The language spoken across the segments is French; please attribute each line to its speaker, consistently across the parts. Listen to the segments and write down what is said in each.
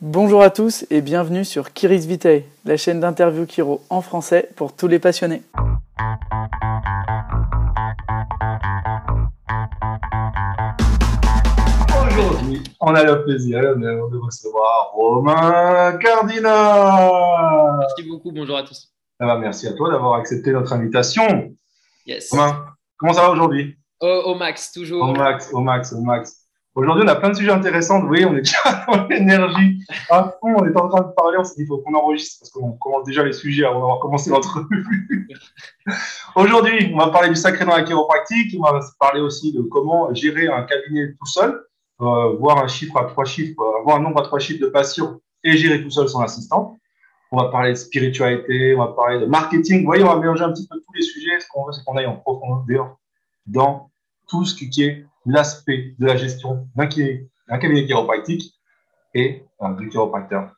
Speaker 1: Bonjour à tous et bienvenue sur Kiris Vitae, la chaîne d'interview Kiro en français pour tous les passionnés.
Speaker 2: Aujourd'hui, on a le plaisir de recevoir Romain Cardina.
Speaker 3: Merci beaucoup, bonjour à tous.
Speaker 2: Ah bah, merci à toi d'avoir accepté notre invitation.
Speaker 3: Yes.
Speaker 2: Romain, comment ça va aujourd'hui?
Speaker 3: Au, au max, toujours.
Speaker 2: Au max, au max, au max. Aujourd'hui, on a plein de sujets intéressants. Voyez, on est déjà dans l'énergie à fond. On est en train de parler. On s'est dit, il faut qu'on enregistre parce qu'on commence déjà les sujets avant d'avoir commencé l'entrevue. Aujourd'hui, on va parler du sacré dans la chiropractique. On va parler aussi de comment gérer un cabinet tout seul, euh, voir un chiffre à trois chiffres, euh, avoir un nombre à trois chiffres de patients et gérer tout seul son assistant. On va parler de spiritualité, on va parler de marketing. Vous voyez, on va mélanger un petit peu tous les sujets. Ce qu'on veut, c'est qu'on aille en profondeur dans tout ce qui est l'aspect de la gestion d'un cabinet chiropractique et euh, du chiropracteur.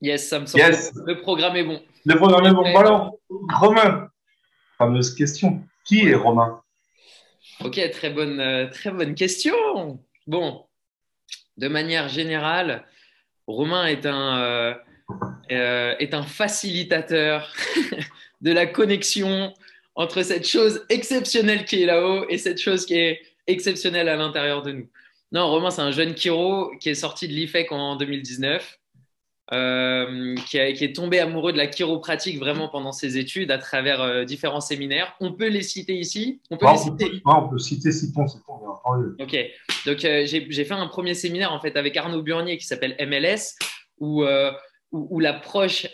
Speaker 3: Yes, ça me semble.
Speaker 2: Yes.
Speaker 3: Le programme est bon.
Speaker 2: Le programme est bon. Bon, alors, Romain, fameuse question. Qui est Romain?
Speaker 3: Ok, très bonne, euh, très bonne question. Bon, de manière générale, Romain est un, euh, euh, est un facilitateur de la connexion entre cette chose exceptionnelle qui est là-haut et cette chose qui est exceptionnelle à l'intérieur de nous. Non, Romain, c'est un jeune Kiro qui est sorti de l'IFEC en 2019, euh, qui, a- qui est tombé amoureux de la chiropratique vraiment pendant ses études à travers euh, différents séminaires. On peut les citer ici? On peut
Speaker 2: Ouais,
Speaker 3: les
Speaker 2: on, peut,
Speaker 3: citer.
Speaker 2: ouais, on peut citer entendu.
Speaker 3: Ok, donc euh, j'ai fait un premier séminaire en fait avec Arnaud Burnier qui s'appelle MLS, où, où, où l'approche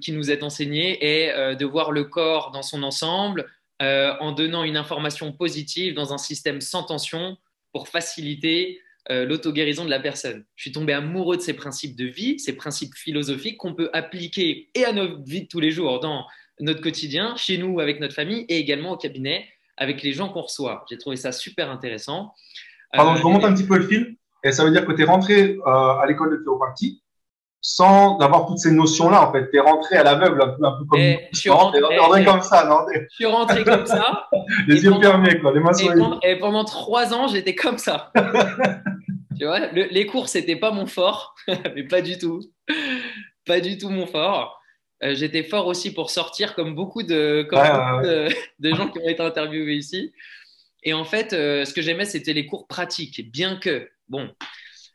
Speaker 3: qui nous est enseignée est de voir le corps dans son ensemble euh, en donnant une information positive dans un système sans tension pour faciliter euh, l'auto-guérison de la personne. Je suis tombé amoureux de ces principes de vie, ces principes philosophiques qu'on peut appliquer et à notre vie de tous les jours dans notre quotidien, chez nous avec notre famille et également au cabinet avec les gens qu'on reçoit. J'ai trouvé ça super intéressant.
Speaker 2: Pardon,
Speaker 3: Euh,
Speaker 2: je remonte un petit peu le fil. Et ça veut dire que tu es rentré euh, à l'école de chiropractique sans avoir toutes ces notions-là. En fait, tu es rentré à l'aveugle, un peu, un peu comme
Speaker 3: Eh,
Speaker 2: nous.
Speaker 3: je suis rentré-
Speaker 2: t'es rentré
Speaker 3: eh,
Speaker 2: comme ça, non T'es-
Speaker 3: Je suis rentré comme ça.
Speaker 2: Les
Speaker 3: Et
Speaker 2: yeux fermés, quoi, les mains sur
Speaker 3: Et pendant, et pendant trois ans, j'étais comme ça. tu vois, le- les cours, c'était pas mon fort, mais pas du tout. Pas du tout mon fort. Euh, j'étais fort aussi pour sortir, comme beaucoup, de, comme
Speaker 2: Ouais,
Speaker 3: beaucoup
Speaker 2: ouais,
Speaker 3: de, de gens qui ont été interviewés ici. Et en fait, euh, ce que j'aimais, c'était les cours pratiques, bien que, bon.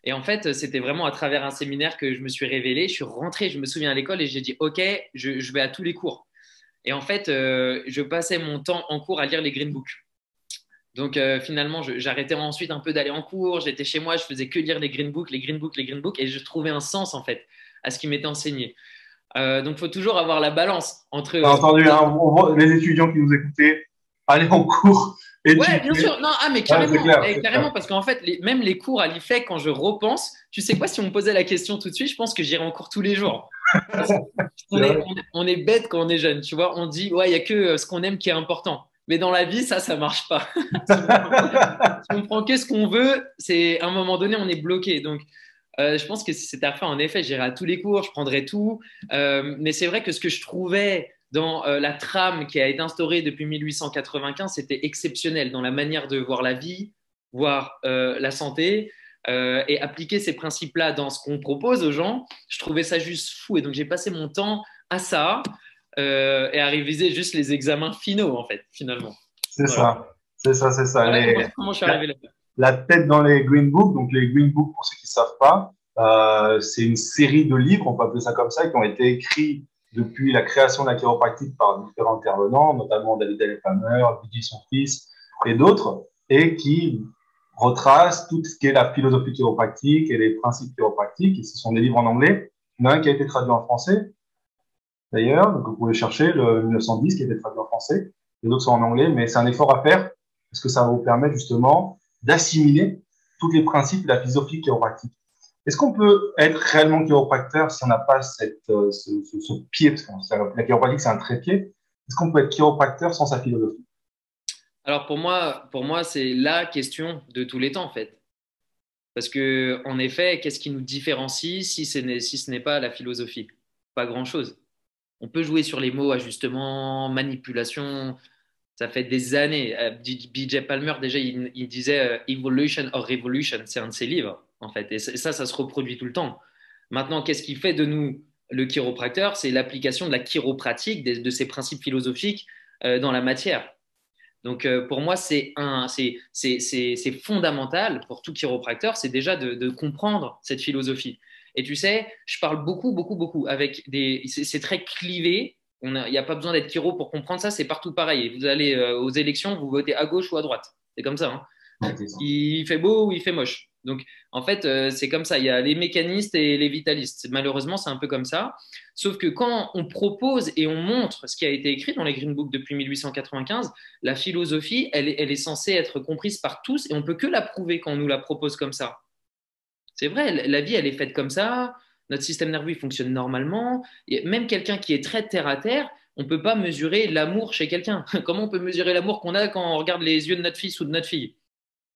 Speaker 3: Et en fait, c'était vraiment à travers un séminaire que je me suis révélé. Je suis rentré, je me souviens à l'école, et j'ai dit, OK, je, vais à tous les cours. Et en fait, euh, je passais mon temps en cours à lire les green books. Donc euh, finalement, j'arrêtais ensuite un peu d'aller en cours. J'étais chez moi, je faisais que lire les green books, les green books, les green books, et je trouvais un sens en fait à ce qui m'était enseigné. Euh, donc, il faut toujours avoir la balance entre.
Speaker 2: Entendu, hein, les étudiants qui nous écoutaient aller en cours.
Speaker 3: Ouais, bien sûr. Non, ah, mais carrément,
Speaker 2: clair,
Speaker 3: eh, carrément parce qu'en fait, les- même les cours à l'IFEC, quand je repense, tu sais quoi, si on me posait la question tout de suite, je pense que j'irais en cours tous les jours. on, est, on est- on est bête quand on est jeune, tu vois. On dit, ouais, il n'y a que euh, ce qu'on aime qui est important. Mais dans la vie, ça, ça marche pas. si on prend que ce qu'on veut, c'est à un moment donné, on est bloqué. Donc, euh, je pense que si c'était à faire, en effet, j'irais à tous les cours, je prendrais tout. Euh, mais c'est vrai que ce que je trouvais dans euh, la trame qui a été instaurée depuis 1895, c'était exceptionnel dans la manière de voir la vie, voir euh, la santé. euh, et appliquer ces principes-là dans ce qu'on propose aux gens, je trouvais ça juste fou. Et donc, j'ai passé mon temps à ça et à réviser juste les examens finaux, en fait, finalement.
Speaker 2: C'est ça, c'est ça, c'est ça.
Speaker 3: Voilà
Speaker 2: Les-
Speaker 3: comment, je suis arrivé là
Speaker 2: la tête dans les Green Books. Donc, les Green Books, pour ceux qui ne savent pas, c'est une série de livres, on peut appeler ça comme ça, qui ont été écrits depuis la création de la chiropractique par différents intervenants, notamment David Elefhammer, Vigi son fils et d'autres, et qui retracent tout ce qui est la philosophie chiropractique et les principes chiropractiques. Et ce sont des livres en anglais. Il y en a un qui a été traduit en français, d'ailleurs, donc vous pouvez chercher le 1910 qui a été traduit en français. Les autres sont en anglais, mais c'est un effort à faire parce que ça va vous permettre justement d'assimiler tous les principes de la philosophie chiropractique. Est-ce qu'on peut être réellement chiropracteur si on n'a pas cette, euh, ce, ce, ce pied Parce que la chiropractique, c'est un trépied. Est-ce qu'on peut être chiropracteur sans sa philosophie?
Speaker 3: Alors pour moi, pour moi, c'est la question de tous les temps en fait. Parce que en effet, qu'est-ce qui nous différencie si si ce n'est pas la philosophie? Pas grand-chose. On peut jouer sur les mots, ajustement, manipulation. Ça fait des années. Euh, BJ Palmer déjà, il, il disait euh, Evolution or Revolution. C'est un de ses livres en fait. Et ça, ça se reproduit tout le temps. Maintenant, qu'est-ce qui fait de nous le chiropracteur? C'est l'application de la chiropratique, de, ces principes philosophiques euh, dans la matière. Donc, euh, pour moi, c'est fondamental pour tout chiropracteur, c'est déjà de, comprendre cette philosophie. Et tu sais, je parle beaucoup, beaucoup, beaucoup avec des. C'est très clivé. Il n'y a, pas besoin d'être chiro pour comprendre ça, c'est partout pareil. Vous allez euh, aux élections, vous votez à gauche ou à droite. C'est comme ça. Hein. il fait beau ou il fait moche. Donc, en fait, euh, c'est comme ça. Il y a les mécanistes et les vitalistes. Malheureusement, c'est un peu comme ça. Sauf que quand on propose et on montre ce qui a été écrit dans les Green Books depuis 1895, la philosophie, elle est, censée être comprise par tous et on peut que la prouver quand on nous la propose comme ça. C'est vrai, la vie, elle est faite comme ça. Notre système nerveux, fonctionne normalement. même quelqu'un qui est très terre à terre, on ne peut pas mesurer l'amour chez quelqu'un. Comment on peut mesurer l'amour qu'on a quand on regarde les yeux de notre fils ou de notre fille?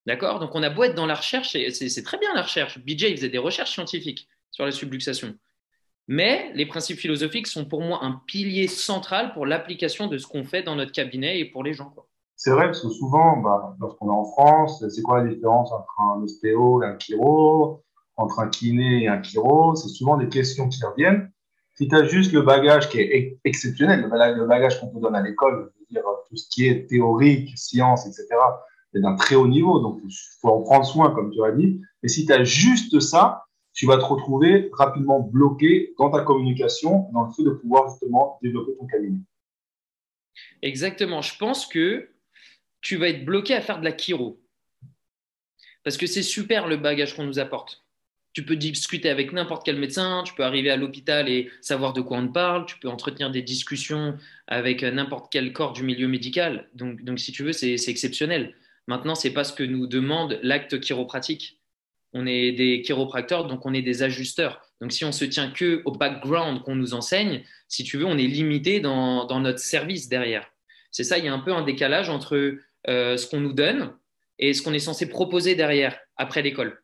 Speaker 3: D'accord? Donc on a beau être dans la recherche, c'est très bien la recherche. BJ faisait des recherches scientifiques sur la subluxation. Mais les principes philosophiques sont pour moi un pilier central pour l'application de ce qu'on fait dans notre cabinet et pour les gens.
Speaker 2: C'est vrai, parce que souvent, bah, lorsqu'on est en France, c'est quoi la différence entre un ostéo et un chiro, entre un kiné et un chiro C'est souvent des questions qui reviennent. Si tu as juste le bagage qui est exceptionnel, le bagage qu'on te donne à l'école, tout ce qui est théorique, science, etc., d'un très haut niveau, donc il faut en prendre soin, comme tu as dit. Et si tu as juste ça, tu vas te retrouver rapidement bloqué dans ta communication, dans le fait de pouvoir justement développer ton cabinet.
Speaker 3: Exactement. Je pense que tu vas être bloqué à faire de la chiro. Parce que c'est super le bagage qu'on nous apporte. Tu peux discuter avec n'importe quel médecin, tu peux arriver à l'hôpital et savoir de quoi on te parle, tu peux entretenir des discussions avec n'importe quel corps du milieu médical. Donc, donc si tu veux, c'est exceptionnel. Maintenant, ce n'est pas ce que nous demande l'acte chiropratique. On est des chiropracteurs, donc on est des ajusteurs. Donc si on se tient que au background qu'on nous enseigne, si tu veux, on est limité dans, notre service derrière. C'est ça, il y a un peu un décalage entre euh, ce qu'on nous donne et ce qu'on est censé proposer derrière, après l'école.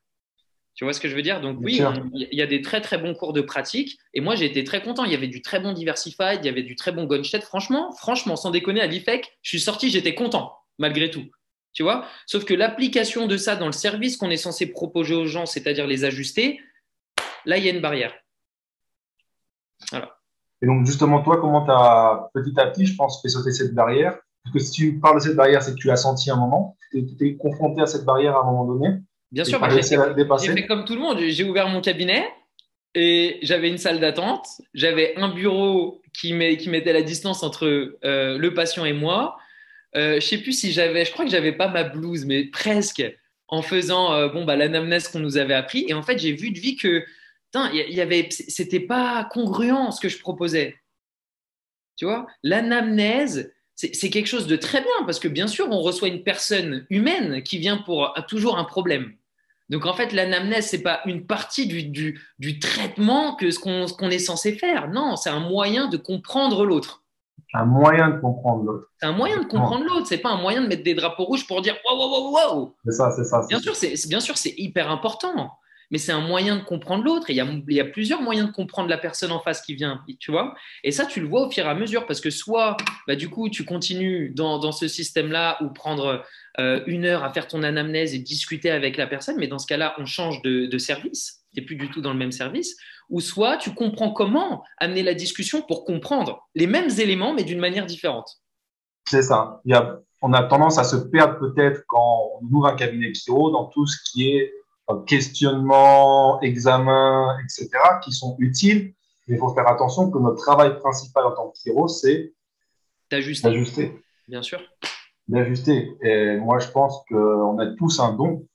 Speaker 3: Tu vois ce que je veux dire? Donc oui, il y a des très très bons cours de pratique. Et moi, j'ai été très content. Il y avait du très bon Diversified, il y avait du très bon Gunstead. Franchement, franchement, sans déconner, à l'IFEC, je suis sorti, j'étais content, malgré tout. Tu vois? Sauf que l'application de ça dans le service qu'on est censé proposer aux gens, c'est-à-dire les ajuster, là, il y a une barrière.
Speaker 2: Voilà. Et donc, justement, toi, comment tu as petit à petit, je pense, fait sauter cette barrière? Parce que si tu parles de cette barrière, c'est que tu l'as senti un moment, tu t'es confronté à cette barrière à un moment donné.
Speaker 3: Bien sûr, bah, j'ai fait comme tout le monde. J'ai ouvert mon cabinet et j'avais une salle d'attente, j'avais un bureau qui, mettait la distance entre euh, le patient et moi. Euh, je sais plus si j'avais, je crois que j'avais pas ma blouse, mais presque, en faisant euh, bon bah l'anamnèse qu'on nous avait appris. Et en fait, j'ai vu de vie que, il y avait, c'était pas congruent ce que je proposais. Tu vois, l'anamnèse, c'est quelque chose de très bien parce que bien sûr, on reçoit une personne humaine qui vient pour toujours un problème. Donc en fait, l'anamnèse, c'est pas une partie du, du, du traitement que ce qu'on est censé faire. Non, c'est un moyen de comprendre l'autre
Speaker 2: un moyen de comprendre l'autre.
Speaker 3: C'est un moyen de comprendre l'autre. C'est pas un moyen de mettre des drapeaux rouges pour dire waouh waouh waouh.
Speaker 2: C'est ça, c'est ça.
Speaker 3: Bien sûr, c'est bien sûr, c'est hyper important. Mais c'est un moyen de comprendre l'autre. Et il y, a, il y, a, plusieurs moyens de comprendre la personne en face qui vient, tu vois. Et ça, tu le vois au fur et à mesure parce que soit, bah, du coup, tu continues dans, dans ce système-là ou prendre euh, une heure à faire ton anamnèse et discuter avec la personne. Mais dans ce cas-là, on change de, de service. Tu n'es plus du tout dans le même service ou soit tu comprends comment amener la discussion pour comprendre les mêmes éléments, mais d'une manière différente.
Speaker 2: C'est ça. Il y a, on a tendance à se perdre peut-être quand on ouvre un cabinet chiro dans tout ce qui est euh, questionnement, examen, etc., qui sont utiles. Mais il faut faire attention que notre travail principal en tant que chiro, c'est
Speaker 3: d'ajuster. Bien sûr.
Speaker 2: D'ajuster. Et moi, je pense qu'on a tous un don.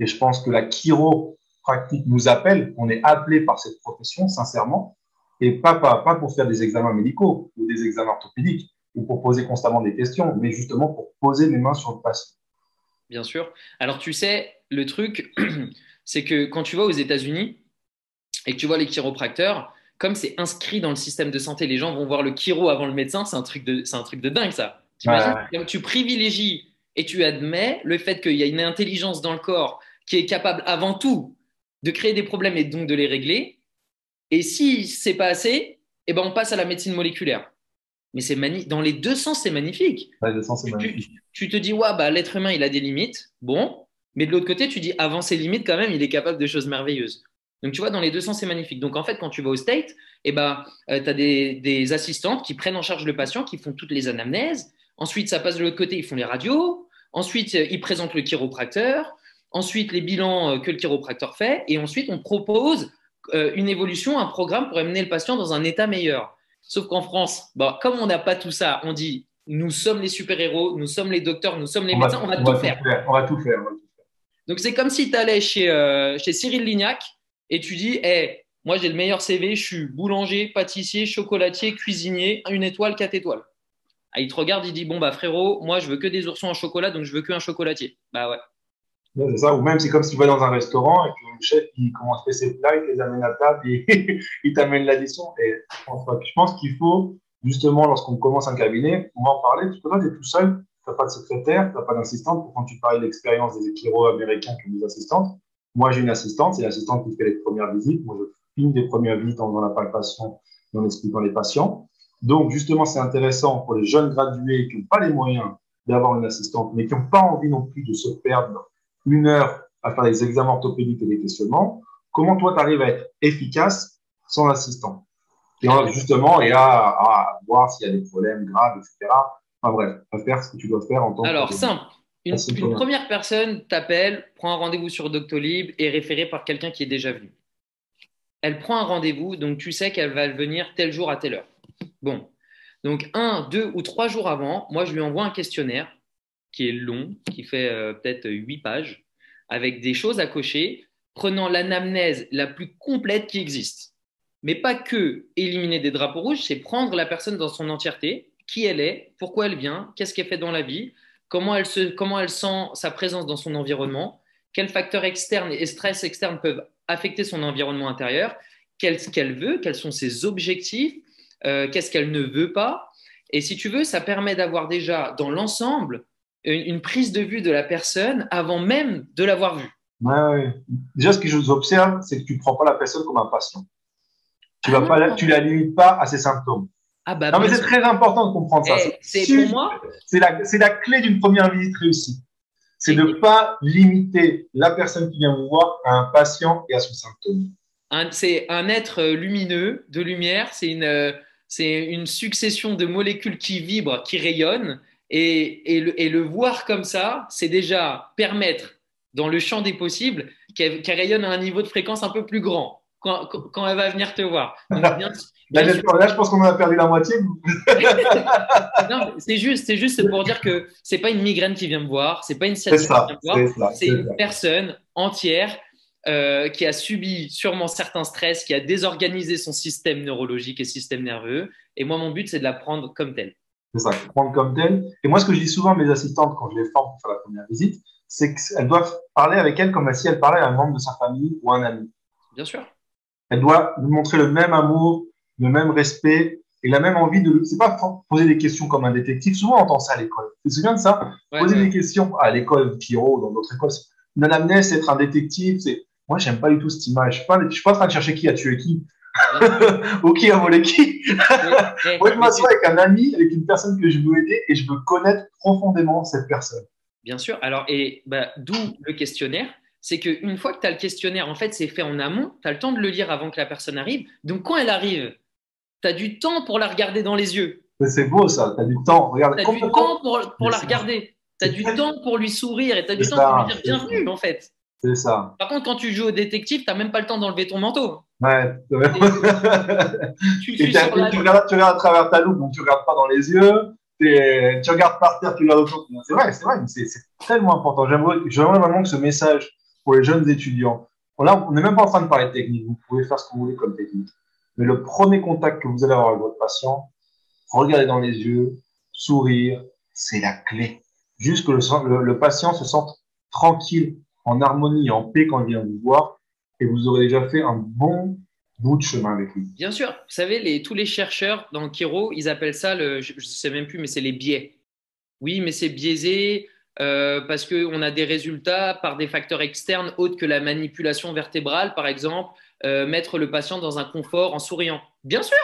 Speaker 2: Et je pense que la chiro pratique nous appelle, on est appelé par cette profession, sincèrement, et pas, pas, pas pour faire des examens médicaux ou des examens orthopédiques ou pour poser constamment des questions, mais justement pour poser les mains sur le patient.
Speaker 3: Bien sûr. Alors, tu sais, le truc, c'est que quand tu vas aux États-Unis et que tu vois les chiropracteurs, comme c'est inscrit dans le système de santé, les gens vont voir le chiro avant le médecin, c'est un truc de, c'est un truc de dingue, ça. Tu privilégies et tu admets le fait qu'il y a une intelligence dans le corps qui est capable avant tout de créer des problèmes et donc de les régler. Et si c'est pas assez, eh ben on passe à la médecine moléculaire. Mais c'est dans les deux sens, c'est magnifique. tu, te dis, ouais, bah, l'être humain, il a des limites. Bon. Mais de l'autre côté, tu dis, avant ses limites, quand même, il est capable de choses merveilleuses. Donc, tu vois, dans les deux sens, c'est magnifique. Donc, en fait, quand tu vas au state, eh ben, euh, tu as des, des, assistantes qui prennent en charge le patient, qui font toutes les anamnèses. Ensuite, ça passe de l'autre côté, ils font les radios. Ensuite, ils présentent le chiropracteur. Ensuite, les bilans que le chiropracteur fait. Et ensuite, on propose une évolution, un programme pour amener le patient dans un état meilleur. Sauf qu'en France, bah, comme on n'a pas tout ça, on dit nous sommes les super-héros, nous sommes les docteurs, nous sommes les médecins, on va, tout, faire.
Speaker 2: On va tout faire.
Speaker 3: Donc c'est comme si tu allais chez, euh, chez Cyril Lignac et tu dis hey, moi j'ai le meilleur CV, je suis boulanger, pâtissier, chocolatier, cuisinier, une étoile, quatre étoiles. Ah, il te regarde, il dit bon bah frérot, moi je veux que des oursons en chocolat, donc je veux qu'un chocolatier. Bah ouais.
Speaker 2: C'est ça, ou même c'est comme si tu vas dans un restaurant et que le chef il commence à faire ses plats, il te les amène à table, et il t'amène l'addition. Et je pense qu'il faut justement, lorsqu'on commence un cabinet, on va en parler, parce que là, tu es tout seul, tu n'as pas de secrétaire, tu n'as pas d'assistante. Quand tu parlais de l'expérience des équiros américains qui ont des assistantes, moi, j'ai une assistante, c'est l'assistante qui fait les premières visites. Moi, je filme des premières visites en faisant la palpation et en expliquant les patients. Donc, justement, c'est intéressant pour les jeunes gradués qui n'ont pas les moyens d'avoir une assistante, mais qui n'ont pas envie non plus de se perdre une heure à faire des examens orthopédiques et des questionnements. Comment toi, tu arrives à être efficace sans assistant et justement, et à, voir s'il y a des problèmes graves, etc. Enfin bref, à faire ce que tu dois faire en tant
Speaker 3: que. Alors, simple. Une, première personne t'appelle, prend un rendez-vous sur Doctolib et est référée par quelqu'un qui est déjà venu. Elle prend un rendez-vous, donc tu sais qu'elle va venir tel jour à telle heure. Bon. Donc, un, deux ou trois jours avant, moi, je lui envoie un questionnaire qui est long, qui fait euh, peut-être huit pages, avec des choses à cocher, prenant l'anamnèse la plus complète qui existe mais pas que éliminer des drapeaux rouges, c'est prendre la personne dans son entièreté, qui elle est, pourquoi elle vient, qu'est-ce qu'elle fait dans la vie, comment elle, se, comment elle sent sa présence dans son environnement, quels facteurs externes et stress externes peuvent affecter son environnement intérieur, qu'est-ce qu'elle veut, quels sont ses objectifs, euh, qu'est-ce qu'elle ne veut pas. Et si tu veux, ça permet d'avoir déjà dans l'ensemble une, prise de vue de la personne avant même de l'avoir vue.
Speaker 2: Ouais, Déjà, ce que je vous observe, c'est que tu ne prends pas la personne comme un patient. Tu ne ah tu la limites pas à ses symptômes. Ah bah, non, mais c'est très important de comprendre ça.
Speaker 3: Eh, c'est pour moi.
Speaker 2: C'est la, la, clé d'une première visite réussie. C'est de ne pas limiter la personne qui vient vous voir à un patient et à son symptôme.
Speaker 3: C'est un être lumineux, de lumière. C'est une, c'est une succession de molécules qui vibrent, qui rayonnent. Et, et, le, et le voir comme ça, c'est déjà permettre, dans le champ des possibles, qu'elle rayonne à un niveau de fréquence un peu plus grand quand, elle va venir te voir.
Speaker 2: là, je pense qu'on a perdu la moitié.
Speaker 3: non, c'est juste, c'est juste pour dire que c'est pas une migraine qui vient me voir, c'est pas une sciatique qui vient me voir, c'est une personne entière euh, qui a subi sûrement certains stress, qui a désorganisé son système neurologique et système nerveux. Et moi, mon but, c'est de la prendre comme telle.
Speaker 2: C'est ça, prendre comme telle. Et moi, ce que je dis souvent à mes assistantes quand je les forme pour faire la première visite, c'est qu'elles doivent parler avec elle comme si elles parlaient à un membre de sa famille ou à un ami.
Speaker 3: Bien sûr.
Speaker 2: Elle doit nous montrer le même amour, le même respect et la même envie de. C'est pas poser des questions comme un détective. Souvent, on entend ça à l'école. Tu te souviens de ça? Poser des questions à l'école, Pierrot, dans d'autres écoles. Une anamnèse, être un détective, c'est. Moi, j'aime pas du tout cette image. Je suis pas, suis pas en train de chercher qui a tué qui. Ou qui a volé qui. Moi, je m'assois avec un ami, avec une personne que je veux aider et je veux connaître profondément cette personne.
Speaker 3: Bien sûr. Alors, et bah, d'où le questionnaire c'est qu'une fois que tu as le questionnaire, en fait, c'est fait en amont, tu as le temps de le lire avant que la personne arrive. Donc, quand elle arrive, tu as du temps pour la regarder dans les yeux.
Speaker 2: C'est beau ça, tu as du temps.
Speaker 3: Regarde, tu as du temps pour, la regarder. Tu as du temps pour lui sourire et tu as du temps pour lui dire bienvenue, en fait.
Speaker 2: C'est ça.
Speaker 3: Par contre, quand tu joues au détective, tu n'as même pas le temps d'enlever ton manteau.
Speaker 2: Ouais. tu, tu, regardes, à travers ta loupe, donc tu ne regardes pas dans les yeux. Tu regardes par terre, tu regardes autour. C'est vrai, c'est vrai, c'est tellement important. J'aimerais vraiment que ce message pour les jeunes étudiants. Là, on n'est même pas en train de parler de technique. Vous pouvez faire ce que vous voulez comme technique. Mais le premier contact que vous allez avoir avec votre patient, regardez dans les yeux, sourire, c'est la clé. Juste que le, patient se sente tranquille, en harmonie, en paix quand il vient vous voir, et vous aurez déjà fait un bon bout de chemin avec lui.
Speaker 3: Bien sûr. Vous savez, les, tous les chercheurs dans le Kiro, ils appellent ça, le, je ne sais même plus, mais c'est les biais. Oui, mais c'est biaisé, euh, parce qu'on a des résultats par des facteurs externes autres que la manipulation vertébrale, par exemple, euh, mettre le patient dans un confort en souriant. Bien sûr.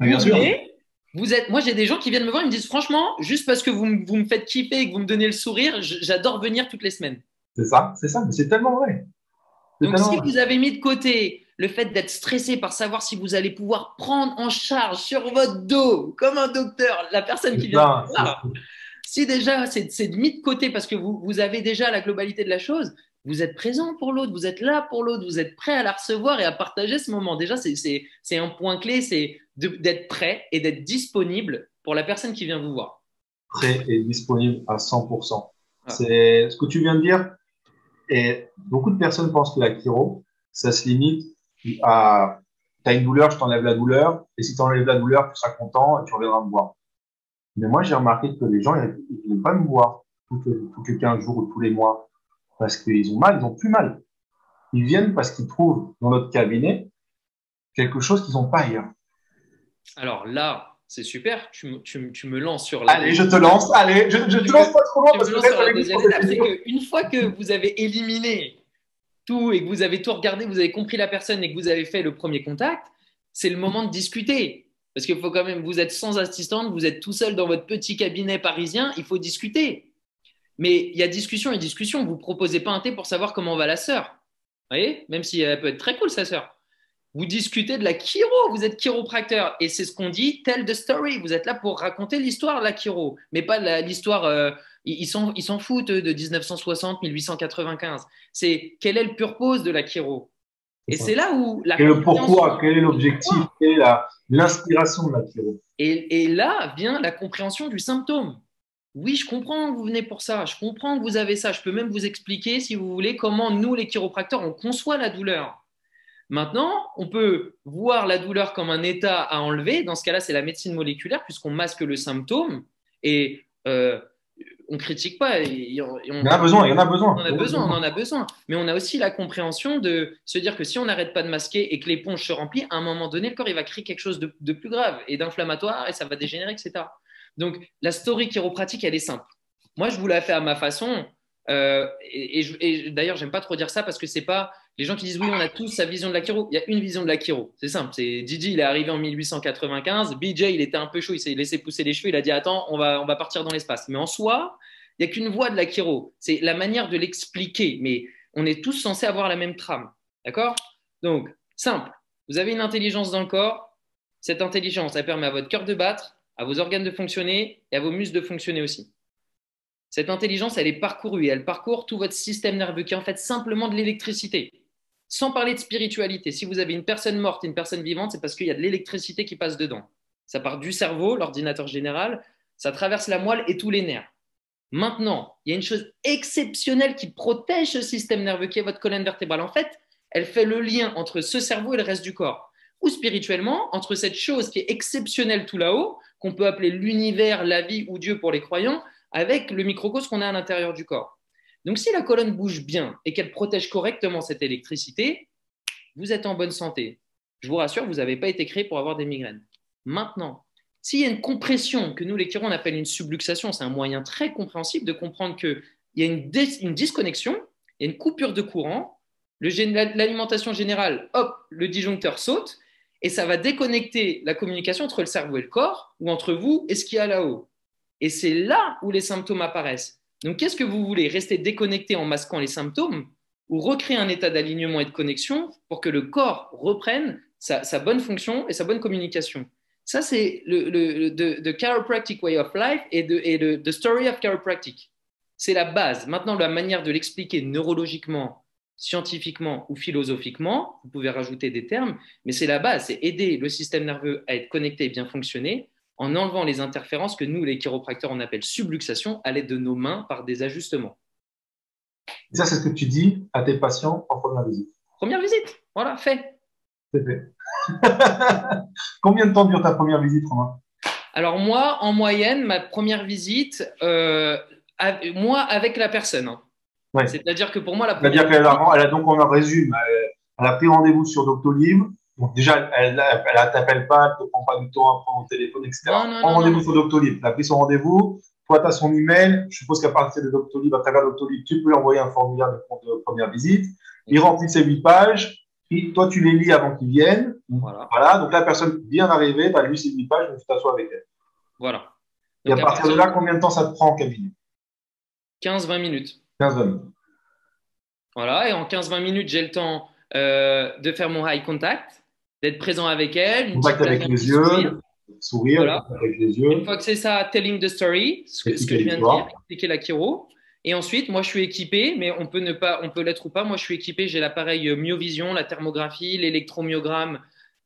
Speaker 2: Ah, bien sûr.
Speaker 3: vous êtes, moi, j'ai des gens qui viennent me voir, ils me disent franchement, juste parce que vous, vous me faites kiffer et que vous me donnez le sourire, j'adore venir toutes les semaines.
Speaker 2: C'est ça, c'est ça, mais c'est tellement vrai.
Speaker 3: Donc, si vous avez mis de côté le fait d'être stressé par savoir si vous allez pouvoir prendre en charge sur votre dos, comme un docteur, la personne qui vient de voir, si déjà c'est mis de côté parce que vous, vous avez déjà la globalité de la chose, vous êtes présent pour l'autre, vous êtes là pour l'autre, vous êtes prêt à la recevoir et à partager ce moment. Déjà, c'est un point clé, c'est d'être prêt et d'être disponible pour la personne qui vient vous voir.
Speaker 2: Prêt et disponible à 100%. C'est ce que tu viens de dire. Et beaucoup de personnes pensent que la chiro, ça se limite à tu as une douleur, je t'enlève la douleur. Et si tu enlèves la douleur, tu seras content et tu reviendras me voir. Mais moi, j'ai remarqué que les gens, ils ne viennent pas me voir tous les 15 jours ou tous les mois parce qu'ils ont mal, ils ont plus mal. Ils viennent parce qu'ils trouvent dans notre cabinet quelque chose qu'ils n'ont pas ailleurs.
Speaker 3: Alors là, c'est super, tu, tu, tu, me lances sur la.
Speaker 2: Allez, je te lance, allez, je, je te lance pas trop loin parce que.
Speaker 3: une fois que vous avez éliminé tout et que vous avez tout regardé, vous avez compris la personne et que vous avez fait le premier contact, c'est le moment de discuter. Parce qu'il faut quand même, vous êtes sans assistante, vous êtes tout seul dans votre petit cabinet parisien, il faut discuter. Mais il y a discussion et discussion. Vous ne proposez pas un thé pour savoir comment va la sœur. Vous voyez? Même si elle peut être très cool, sa sœur. Vous discutez de la chiro, vous êtes chiropracteur. Et c'est ce qu'on dit, tell the story. Vous êtes là pour raconter l'histoire de la chiro, mais pas l'histoire. Euh, ils s'en foutent de 1960, 1895. C'est quel est le purpose de la chiro? Et c'est là où
Speaker 2: la. Le pourquoi? Quel est l'objectif? Quelle est l'inspiration de la chiro?
Speaker 3: Et, et là vient la compréhension du symptôme. Oui, je comprends que vous venez pour ça, je comprends que vous avez ça, je peux même vous expliquer, si vous voulez, comment nous, les chiropracteurs, on conçoit la douleur. Maintenant, on peut voir la douleur comme un état à enlever. Dans ce cas-là, c'est la médecine moléculaire, puisqu'on masque le symptôme et euh, on ne critique pas. il
Speaker 2: y en a besoin, il y en a besoin.
Speaker 3: On en a besoin, on en a besoin. Mais on a aussi la compréhension de se dire que si on n'arrête pas de masquer et que l'éponge se remplit, à un moment donné, le corps il va créer quelque chose de, de plus grave et d'inflammatoire et ça va dégénérer, etc. Donc, la story chiropratique, elle est simple. Moi, je vous la fais à ma façon. Euh, et, et, d'ailleurs, j'aime pas trop dire ça parce que c'est pas les gens qui disent oui, on a tous sa vision de la chiro. Il y a une vision de la chiro. C'est simple. C'est Didi, il est arrivé en 1895. BJ, il était un peu chaud. Il s'est laissé pousser les cheveux. Il a dit attends, on va, partir dans l'espace. Mais en soi, il n'y a qu'une voie de la chiro. C'est la manière de l'expliquer. Mais on est tous censés avoir la même trame. D'accord? Donc, simple. Vous avez une intelligence dans le corps. Cette intelligence, elle permet à votre cœur de battre à vos organes de fonctionner et à vos muscles de fonctionner aussi. Cette intelligence, elle est parcourue elle parcourt tout votre système nerveux qui est en fait simplement de l'électricité. Sans parler de spiritualité, si vous avez une personne morte et une personne vivante, c'est parce qu'il y a de l'électricité qui passe dedans. Ça part du cerveau, l'ordinateur général, ça traverse la moelle et tous les nerfs. Maintenant, il y a une chose exceptionnelle qui protège ce système nerveux qui est votre colonne vertébrale. En fait, elle fait le lien entre ce cerveau et le reste du corps. Ou spirituellement, entre cette chose qui est exceptionnelle tout là-haut qu'on peut appeler l'univers, la vie ou Dieu pour les croyants, avec le microcosme qu'on a à l'intérieur du corps. Donc si la colonne bouge bien et qu'elle protège correctement cette électricité, vous êtes en bonne santé. Je vous rassure, vous n'avez pas été créé pour avoir des migraines. Maintenant, s'il y a une compression que nous, les chirurgiens, on appelle une subluxation, c'est un moyen très compréhensible de comprendre qu'il y a une, une, disconnexion, il y a une coupure de courant, l'alimentation générale, hop, le disjoncteur saute, et ça va déconnecter la communication entre le cerveau et le corps, ou entre vous et ce qu'il y a là-haut. Et c'est là où les symptômes apparaissent. Donc, qu'est-ce que vous voulez Rester déconnecté en masquant les symptômes ou recréer un état d'alignement et de connexion pour que le corps reprenne sa, bonne fonction et sa bonne communication? Ça, c'est le, le chiropractic way of life et, le the story of chiropractic. C'est la base. Maintenant, la manière de l'expliquer neurologiquement, scientifiquement ou philosophiquement, vous pouvez rajouter des termes, mais c'est la base, c'est aider le système nerveux à être connecté et bien fonctionner en enlevant les interférences que nous, les chiropracteurs, on appelle subluxation à l'aide de nos mains par des ajustements.
Speaker 2: ça, c'est ce que tu dis à tes patients en première visite.
Speaker 3: Première visite, voilà, fait.
Speaker 2: C'est fait. Combien de temps dure ta première visite, Romain?
Speaker 3: Alors moi, en moyenne, ma première visite, euh, moi avec la personne. Hein. C'est-à-dire que pour moi, la
Speaker 2: C'est-à-dire qu'elle a, elle a, donc, on en résume, elle, a pris rendez-vous sur Doctolib. Donc, déjà, elle ne t'appelle pas, elle ne te prend pas du temps à prendre au téléphone, etc. Non, non, Prends rendez-vous sur Doctolib. Elle a pris son rendez-vous. Toi, tu as son email. Je suppose qu'à partir de Doctolib, à travers Doctolib, tu peux lui envoyer un formulaire de, première visite. Il remplit ses huit pages. Toi, tu les lis avant qu'il vienne. Voilà. voilà. Donc, la personne vient d'arriver, tu as lu ses huit pages, donc tu t'assois avec elle.
Speaker 3: Voilà.
Speaker 2: et à, partir de là, combien de temps ça te prend en cabinet?
Speaker 3: 15-20 minutes.
Speaker 2: 15 minutes.
Speaker 3: Voilà, et en 15-20 minutes, j'ai le temps euh, de faire mon eye contact, d'être présent avec elle.
Speaker 2: Contact avec les yeux, sourire, avec les yeux.
Speaker 3: Une fois que c'est ça, telling the story, ce que, je viens de dire, expliquer la chiro. Et ensuite, moi, je suis équipé, mais on peut ne pas, on peut l'être ou pas. Moi, je suis équipé. J'ai l'appareil myovision, la thermographie, l'électromyogramme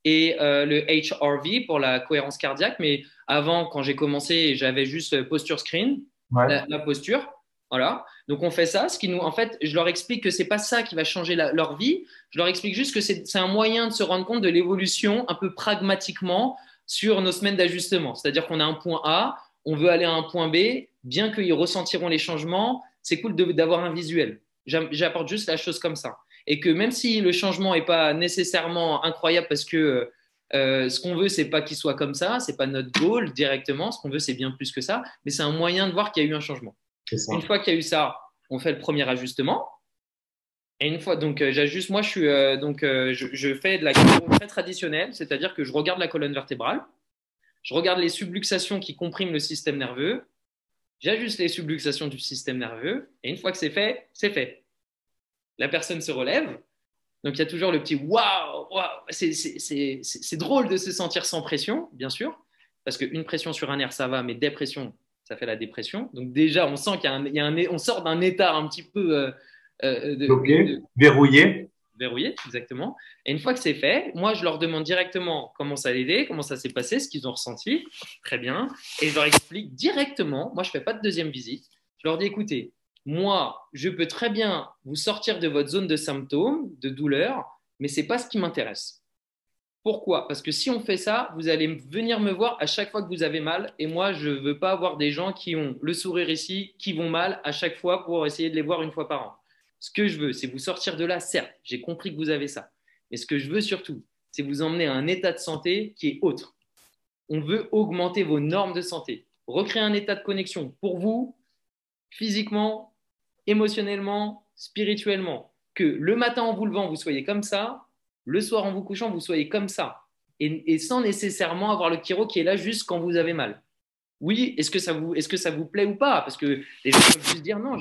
Speaker 3: et euh, le HRV pour la cohérence cardiaque. Mais avant, quand j'ai commencé, j'avais juste posture screen, la, posture. Voilà. Donc on fait ça. Ce qui nous, en fait, je leur explique que c'est pas ça qui va changer leur vie. Je leur explique juste que c'est un moyen de se rendre compte de l'évolution un peu pragmatiquement sur nos semaines d'ajustement. C'est-à-dire qu'on a un point A, on veut aller à un point B, bien qu'ils ressentiront les changements, c'est cool d'avoir un visuel. J'apporte juste la chose comme ça. Et que même si le changement n'est pas nécessairement incroyable parce que euh, ce qu'on veut, c'est pas qu'il soit comme ça, c'est pas notre goal directement. Ce qu'on veut, c'est bien plus que ça, mais c'est un moyen de voir qu'il y a eu un changement. Une fois qu'il y a eu ça, on fait le premier ajustement. Et une fois, donc euh, j'ajuste, moi je suis, euh, donc je, fais de la très traditionnelle, c'est-à-dire que je regarde la colonne vertébrale, je regarde les subluxations qui compriment le système nerveux, j'ajuste les subluxations du système nerveux, et une fois que c'est fait, c'est fait. La personne se relève, donc il y a toujours le petit waouh, wow, c'est drôle de se sentir sans pression, bien sûr, parce qu'une pression sur un nerf ça va, mais dépression, ça fait la dépression. Donc déjà, on sent qu'il y, a un, on sort d'un état un petit peu euh,
Speaker 2: euh de, verrouillé.
Speaker 3: Verrouillé, exactement. Et une fois que c'est fait, moi, je leur demande directement comment ça a aidé, comment ça s'est passé, ce qu'ils ont ressenti. Très bien. Et je leur explique directement. Moi, je ne fais pas de deuxième visite. Je leur dis, écoutez, moi, je peux très bien vous sortir de votre zone de symptômes, de douleur, mais ce n'est pas ce qui m'intéresse. Pourquoi? Parce que si on fait ça, vous allez venir me voir à chaque fois que vous avez mal. Et moi, je ne veux pas avoir des gens qui ont le sourire ici, qui vont mal à chaque fois pour essayer de les voir une fois par an. Ce que je veux, c'est vous sortir de là. Certes, j'ai compris que vous avez ça. Mais ce que je veux surtout, c'est vous emmener à un état de santé qui est autre. On veut augmenter vos normes de santé, recréer un état de connexion pour vous, physiquement, émotionnellement, spirituellement, que le matin en vous levant, vous soyez comme ça, le soir en vous couchant, vous soyez comme ça, et, sans nécessairement avoir le chiro qui est là juste quand vous avez mal. Oui, est-ce que, ça vous, est-ce que ça vous plaît ou pas? Parce que les gens peuvent juste dire non,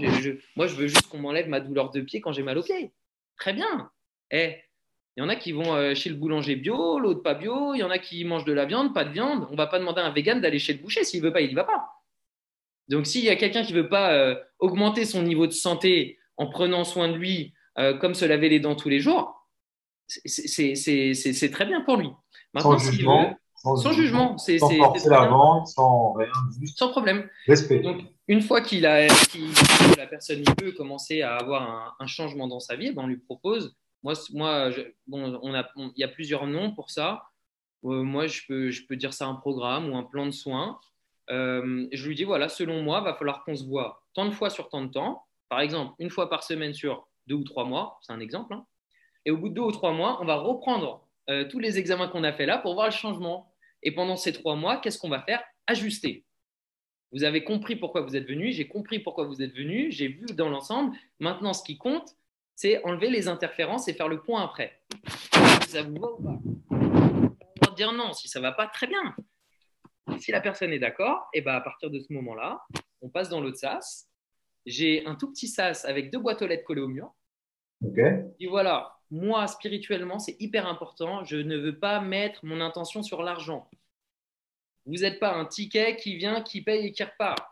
Speaker 3: moi je veux juste qu'on m'enlève ma douleur de pied quand j'ai mal au pied. Très bien. Eh, il y en a qui vont euh, chez le boulanger bio, l'autre pas bio, il y en a qui mangent de la viande, pas de viande. On va pas demander à un vegan d'aller chez le boucher. S'il veut pas, il y va pas. Donc, s'il y a quelqu'un qui ne veut pas euh, augmenter son niveau de santé en prenant soin de lui, euh, comme se laver les dents tous les jours, c'est très bien pour lui.
Speaker 2: Maintenant, sans jugement.
Speaker 3: sans, jugement.
Speaker 2: Sans forcer la vente, sans rien.
Speaker 3: Sans problème.
Speaker 2: Respect.
Speaker 3: Donc, une fois qu'il a, que la personne peut commencer à avoir un, changement dans sa vie, ben, on lui propose. Moi, moi bon, on a, il y a plusieurs noms pour ça. Euh, moi, je peux, je peux dire ça un programme ou un plan de soins. Euh, je lui dis voilà, selon moi, va falloir qu'on se voit tant de fois sur tant de temps. Par exemple, une fois par semaine sur deux ou trois mois, c'est un exemple. Hein. Et au bout de deux ou trois mois, on va reprendre euh, tous les examens qu'on a fait là pour voir le changement. Et pendant ces trois mois, qu'est-ce qu'on va faire? Ajuster. Vous avez compris pourquoi vous êtes venu, j'ai compris pourquoi vous êtes venu, j'ai vu dans l'ensemble. Maintenant, ce qui compte, c'est enlever les interférences et faire le point après. Ça vous va ou pas? On va dire non, si ça ne va pas, très bien. Si la personne est d'accord, et eh ben à partir de ce moment-là, on passe dans l'autre sas. J'ai un tout petit sas avec deux boîtes aux lettres collées au mur. Et voilà, moi, spirituellement, c'est hyper important. Je ne veux pas mettre mon intention sur l'argent. Vous n'êtes pas un ticket qui vient, qui paye et qui repart.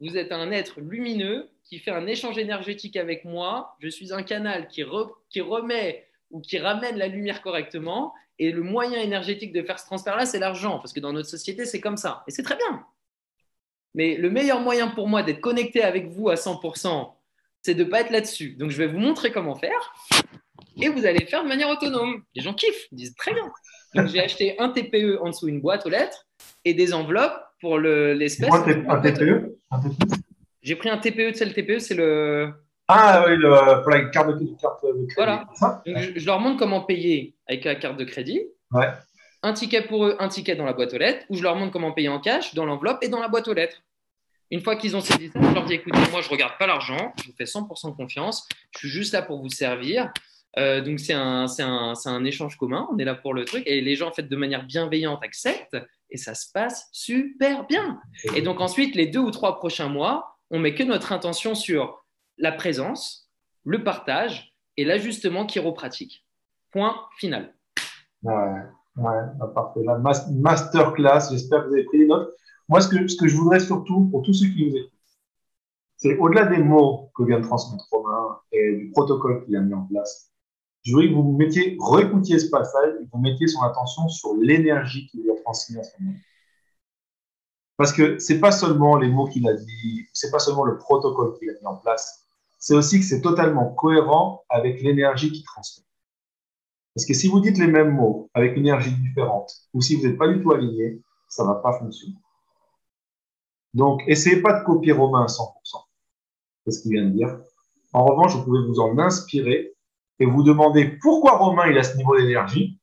Speaker 3: Vous êtes un être lumineux qui fait un échange énergétique avec moi. Je suis un canal qui, remet ou qui ramène la lumière correctement. Et le moyen énergétique de faire ce transfert-là, c'est l'argent, parce que dans notre société, c'est comme ça. Et c'est très bien. Mais le meilleur moyen pour moi d'être connecté avec vous à 100%, c'est de ne pas être là-dessus. Donc, je vais vous montrer comment faire. Et vous allez le faire de manière autonome. Les gens kiffent, ils disent très bien. Donc, j'ai acheté un TPE en dessous, une boîte aux lettres, et des enveloppes pour l'espèce.
Speaker 2: un TPE
Speaker 3: J'ai pris un TPE, tu le TPE, c'est le
Speaker 2: ah oui, pour la carte de, crédit.
Speaker 3: Voilà. je, leur montre comment payer avec la carte de crédit.
Speaker 2: Ouais.
Speaker 3: Un ticket pour eux, un ticket dans la boîte aux lettres, ou je leur montre comment payer en cash, dans l'enveloppe et dans la boîte aux lettres. Une fois qu'ils ont saisi ça, je leur dis écoutez, moi je ne regarde pas l'argent, je vous fais 100% confiance, je suis juste là pour vous servir. Euh, donc c'est un, un, un, échange commun, on est là pour le truc, et les gens, en fait, de manière bienveillante, acceptent, et ça se passe super bien. Et donc ensuite, les deux ou trois prochains mois, on met que notre intention sur la présence, le partage et l'ajustement chiropratique. Point final.
Speaker 2: Ouais, ouais, bah, parfait. La masterclass, j'espère que vous avez pris des notes. Moi, ce que, ce que je voudrais surtout, pour tous ceux qui nous écoutent, c'est au-delà des mots que vient de transmettre Romain et du protocole qu'il a mis en place, je voudrais que vous mettiez, réécoutiez ce passage et que vous mettiez son attention sur l'énergie qu'il a transmise à ce moment. Parce que c'est pas seulement les mots qu'il a dit, c'est pas seulement le protocole qu'il a mis en place, c'est aussi que c'est totalement cohérent avec l'énergie qu'il transmet. Parce que si vous dites les mêmes mots avec une énergie différente, ou si vous n'êtes pas du tout aligné, ça va pas fonctionner. Donc, essayez pas de copier Romain à 100%. C'est ce qu'il vient de dire. En revanche, vous pouvez vous en inspirer et vous demander pourquoi Romain il a ce niveau d'énergie.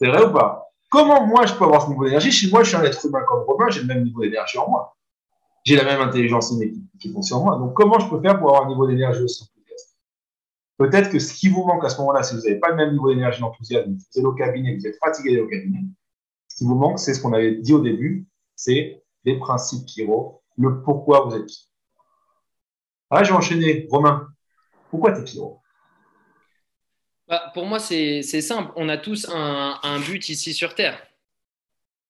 Speaker 2: C'est vrai ou pas? Comment moi je peux avoir ce niveau d'énergie? Si moi je suis un être humain comme Romain, j'ai le même niveau d'énergie en moi. J'ai la même intelligence innée qui fonctionne en moi. Donc comment je peux faire pour avoir un niveau d'énergie aussi Peut-être que ce qui vous manque à ce moment-là, si vous n'avez pas le même niveau d'énergie d'enthousiasme, vous êtes au cabinet, vous êtes fatigué au cabinet, ce qui vous manque, c'est ce qu'on avait dit au début, c'est les principes Kiro, le pourquoi vous êtes qui. Ah, j'ai enchaîné. Romain, pourquoi tu es Kiro
Speaker 3: bah, Pour moi, c'est simple. On a tous un, but ici sur Terre.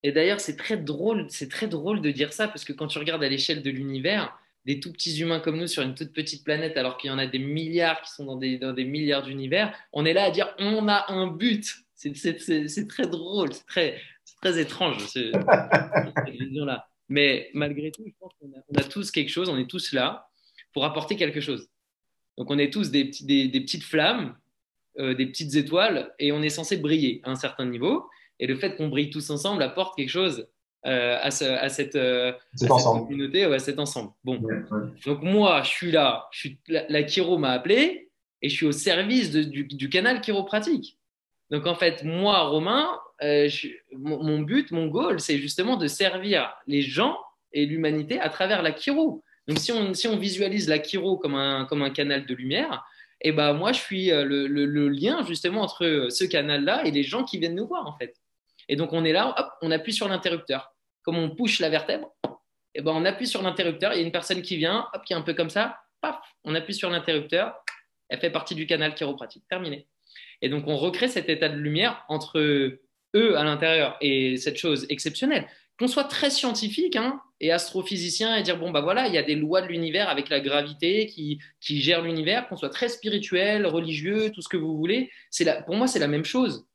Speaker 3: Et d'ailleurs, c'est très drôle, c'est très drôle de dire ça parce que quand tu regardes à l'échelle de l'univers, des tout petits humains comme nous sur une toute petite planète, alors qu'il y en a des milliards qui sont dans des, milliards d'univers, on est là à dire on a un but. C'est très drôle, c'est très, étrange cette vision-là. Mais malgré tout, je pense qu'on a, tous quelque chose, on est tous là pour apporter quelque chose. Donc on est tous des petites flammes, euh, des petites étoiles, et on est censé briller à un certain niveau. Et le fait qu'on brille tous ensemble apporte quelque chose euh, à, ce, à, cette, euh, à communauté, à cet ensemble. Bon. Donc moi, je suis là, je suis, la, la chiro m'a appelé, et je suis au service de, du, du, canal chiropratique. Donc en fait, moi, Romain, je, mon, mon, but, mon goal, c'est justement de servir les gens et l'humanité à travers la chiro. Donc, si on, si on visualise la chiro comme un, comme un canal de lumière, et ben moi, je suis euh, le, lien justement entre ce canal-là et les gens qui viennent nous voir, en fait. Et donc, on est là, hop, on appuie sur l'interrupteur. Comme on push la vertèbre, et ben on appuie sur l'interrupteur. Il y a une personne qui vient, hop, qui est un peu comme ça, paf, on appuie sur l'interrupteur. Elle fait partie du canal chiropratique. Terminé. Et donc, on recrée cet état de lumière entre eux à l'intérieur et cette chose exceptionnelle qu'on soit très scientifique hein, et astrophysicien et dire bon bah voilà il y a des lois de l'univers avec la gravité qui, qui gèrent l'univers qu'on soit très spirituel religieux tout ce que vous voulez c'est la, pour moi c'est la même chose.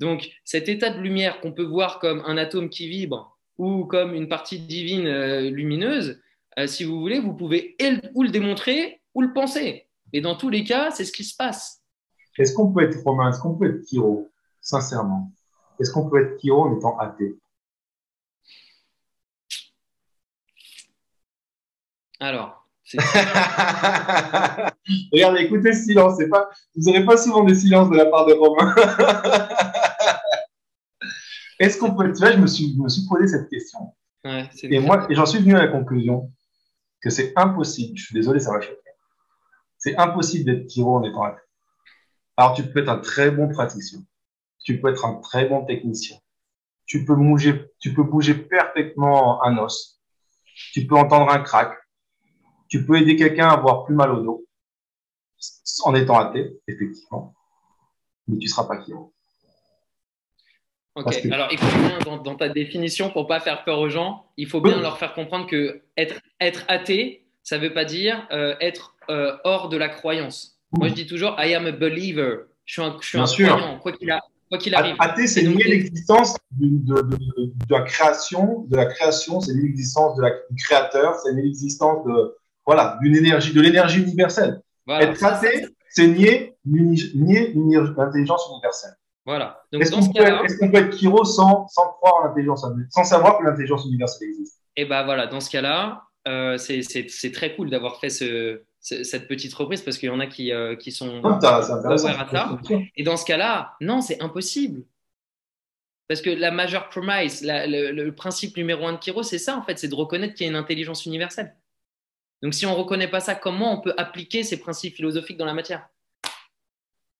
Speaker 3: Donc cet état de lumière qu'on peut voir comme un atome qui vibre ou comme une partie divine euh, lumineuse euh, si vous voulez vous pouvez ou le démontrer ou le penser. Et dans tous les cas c'est ce qui se passe.
Speaker 2: Est-ce qu'on peut être romain? Est-ce qu'on peut être Kiro sincèrement. Est-ce qu'on peut être Kiro en étant athée?
Speaker 3: Alors.
Speaker 2: Regardez, écoutez ce silence. Pas, vous n'aurez pas souvent des silences de la part de Romain. Est-ce qu'on peut. Tu vois, je me suis, me suis posé cette question. et moi, j'en suis venu à la conclusion que c'est impossible. Je suis désolé, ça va choquer. C'est impossible d'être tyro en étant athée. Alors, tu peux être un très bon praticien. Tu peux être un très bon technicien. Tu peux bouger, tu peux bouger parfaitement un os. Tu peux entendre un crack tu peux aider quelqu'un à avoir plus mal au dos en étant athée, effectivement, mais tu ne seras pas chiro.
Speaker 3: Ok, alors écoute bien dans, ta définition, pour pas faire peur aux gens, il faut bien leur faire comprendre que être, être athée, ça ne veut pas dire euh, être euh, hors de la croyance. Moi, je dis toujours I am a believer. Je suis un, je suis un croyant, quoi qu'il a, arrive.
Speaker 2: Athée, c'est nier l'existence de, de, de, la création, de la création, c'est l'existence du créateur, c'est l'existence de, voilà, d'une énergie, de l'énergie universelle. Être athée, c'est nier, nier l'intelligence universelle.
Speaker 3: Voilà.
Speaker 2: Est-ce qu'on peut, est peut, être Kiro sans, sans croire en l'intelligence sans savoir que l'intelligence universelle existe?
Speaker 3: Et eh ben voilà, dans ce cas-là, euh, c'est très cool d'avoir fait ce, cette petite reprise parce qu'il y en a qui, euh, qui sont
Speaker 2: non, à ça.
Speaker 3: Et dans ce cas-là, non, c'est impossible. Parce que la majeure promise, le, le, principe numéro un de Kiro, c'est ça en fait, c'est de reconnaître qu'il y a une intelligence universelle. Donc si on ne reconnaît pas ça, comment on peut appliquer ces principes philosophiques dans la matière?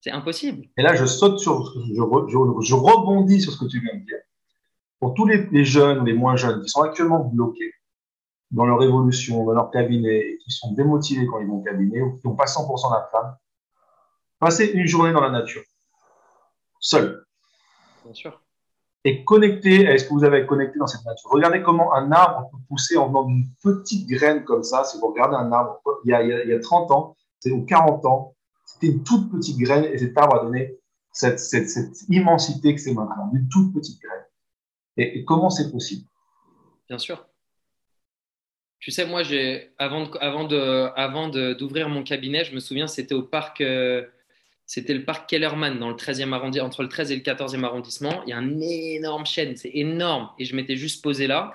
Speaker 3: C'est impossible.
Speaker 2: Et là, je saute sur, je, je, je, rebondis sur ce que tu viens de dire. Pour tous les, les jeunes ou les moins jeunes qui sont actuellement bloqués, dans leur évolution, dans leur cabinet, qui sont démotivés quand ils vont au cabinet ou qui n'ont pas 100% la flamme, passez une journée dans la nature, seul.
Speaker 3: Bien sûr.
Speaker 2: Et connectez, est-ce que vous avez connecté dans cette nature? Regardez comment un arbre peut pousser en venant d'une petite graine comme ça. Si vous regardez un arbre, il y a, il y a, 30 ans, ou 40 ans, c'était une toute petite graine et cet arbre a donné cette, immensité que c'est maintenant, une toute petite graine. Et, comment c'est possible?
Speaker 3: Bien sûr. Tu sais, moi, avant de, avant de, avant d'ouvrir mon cabinet, je me souviens, c'était au parc, euh, c'était le parc Kellerman dans le 13e arrondissement, entre le 13 et le 14e arrondissement. Il y a un énorme chêne, c'est énorme. Et je m'étais juste posé là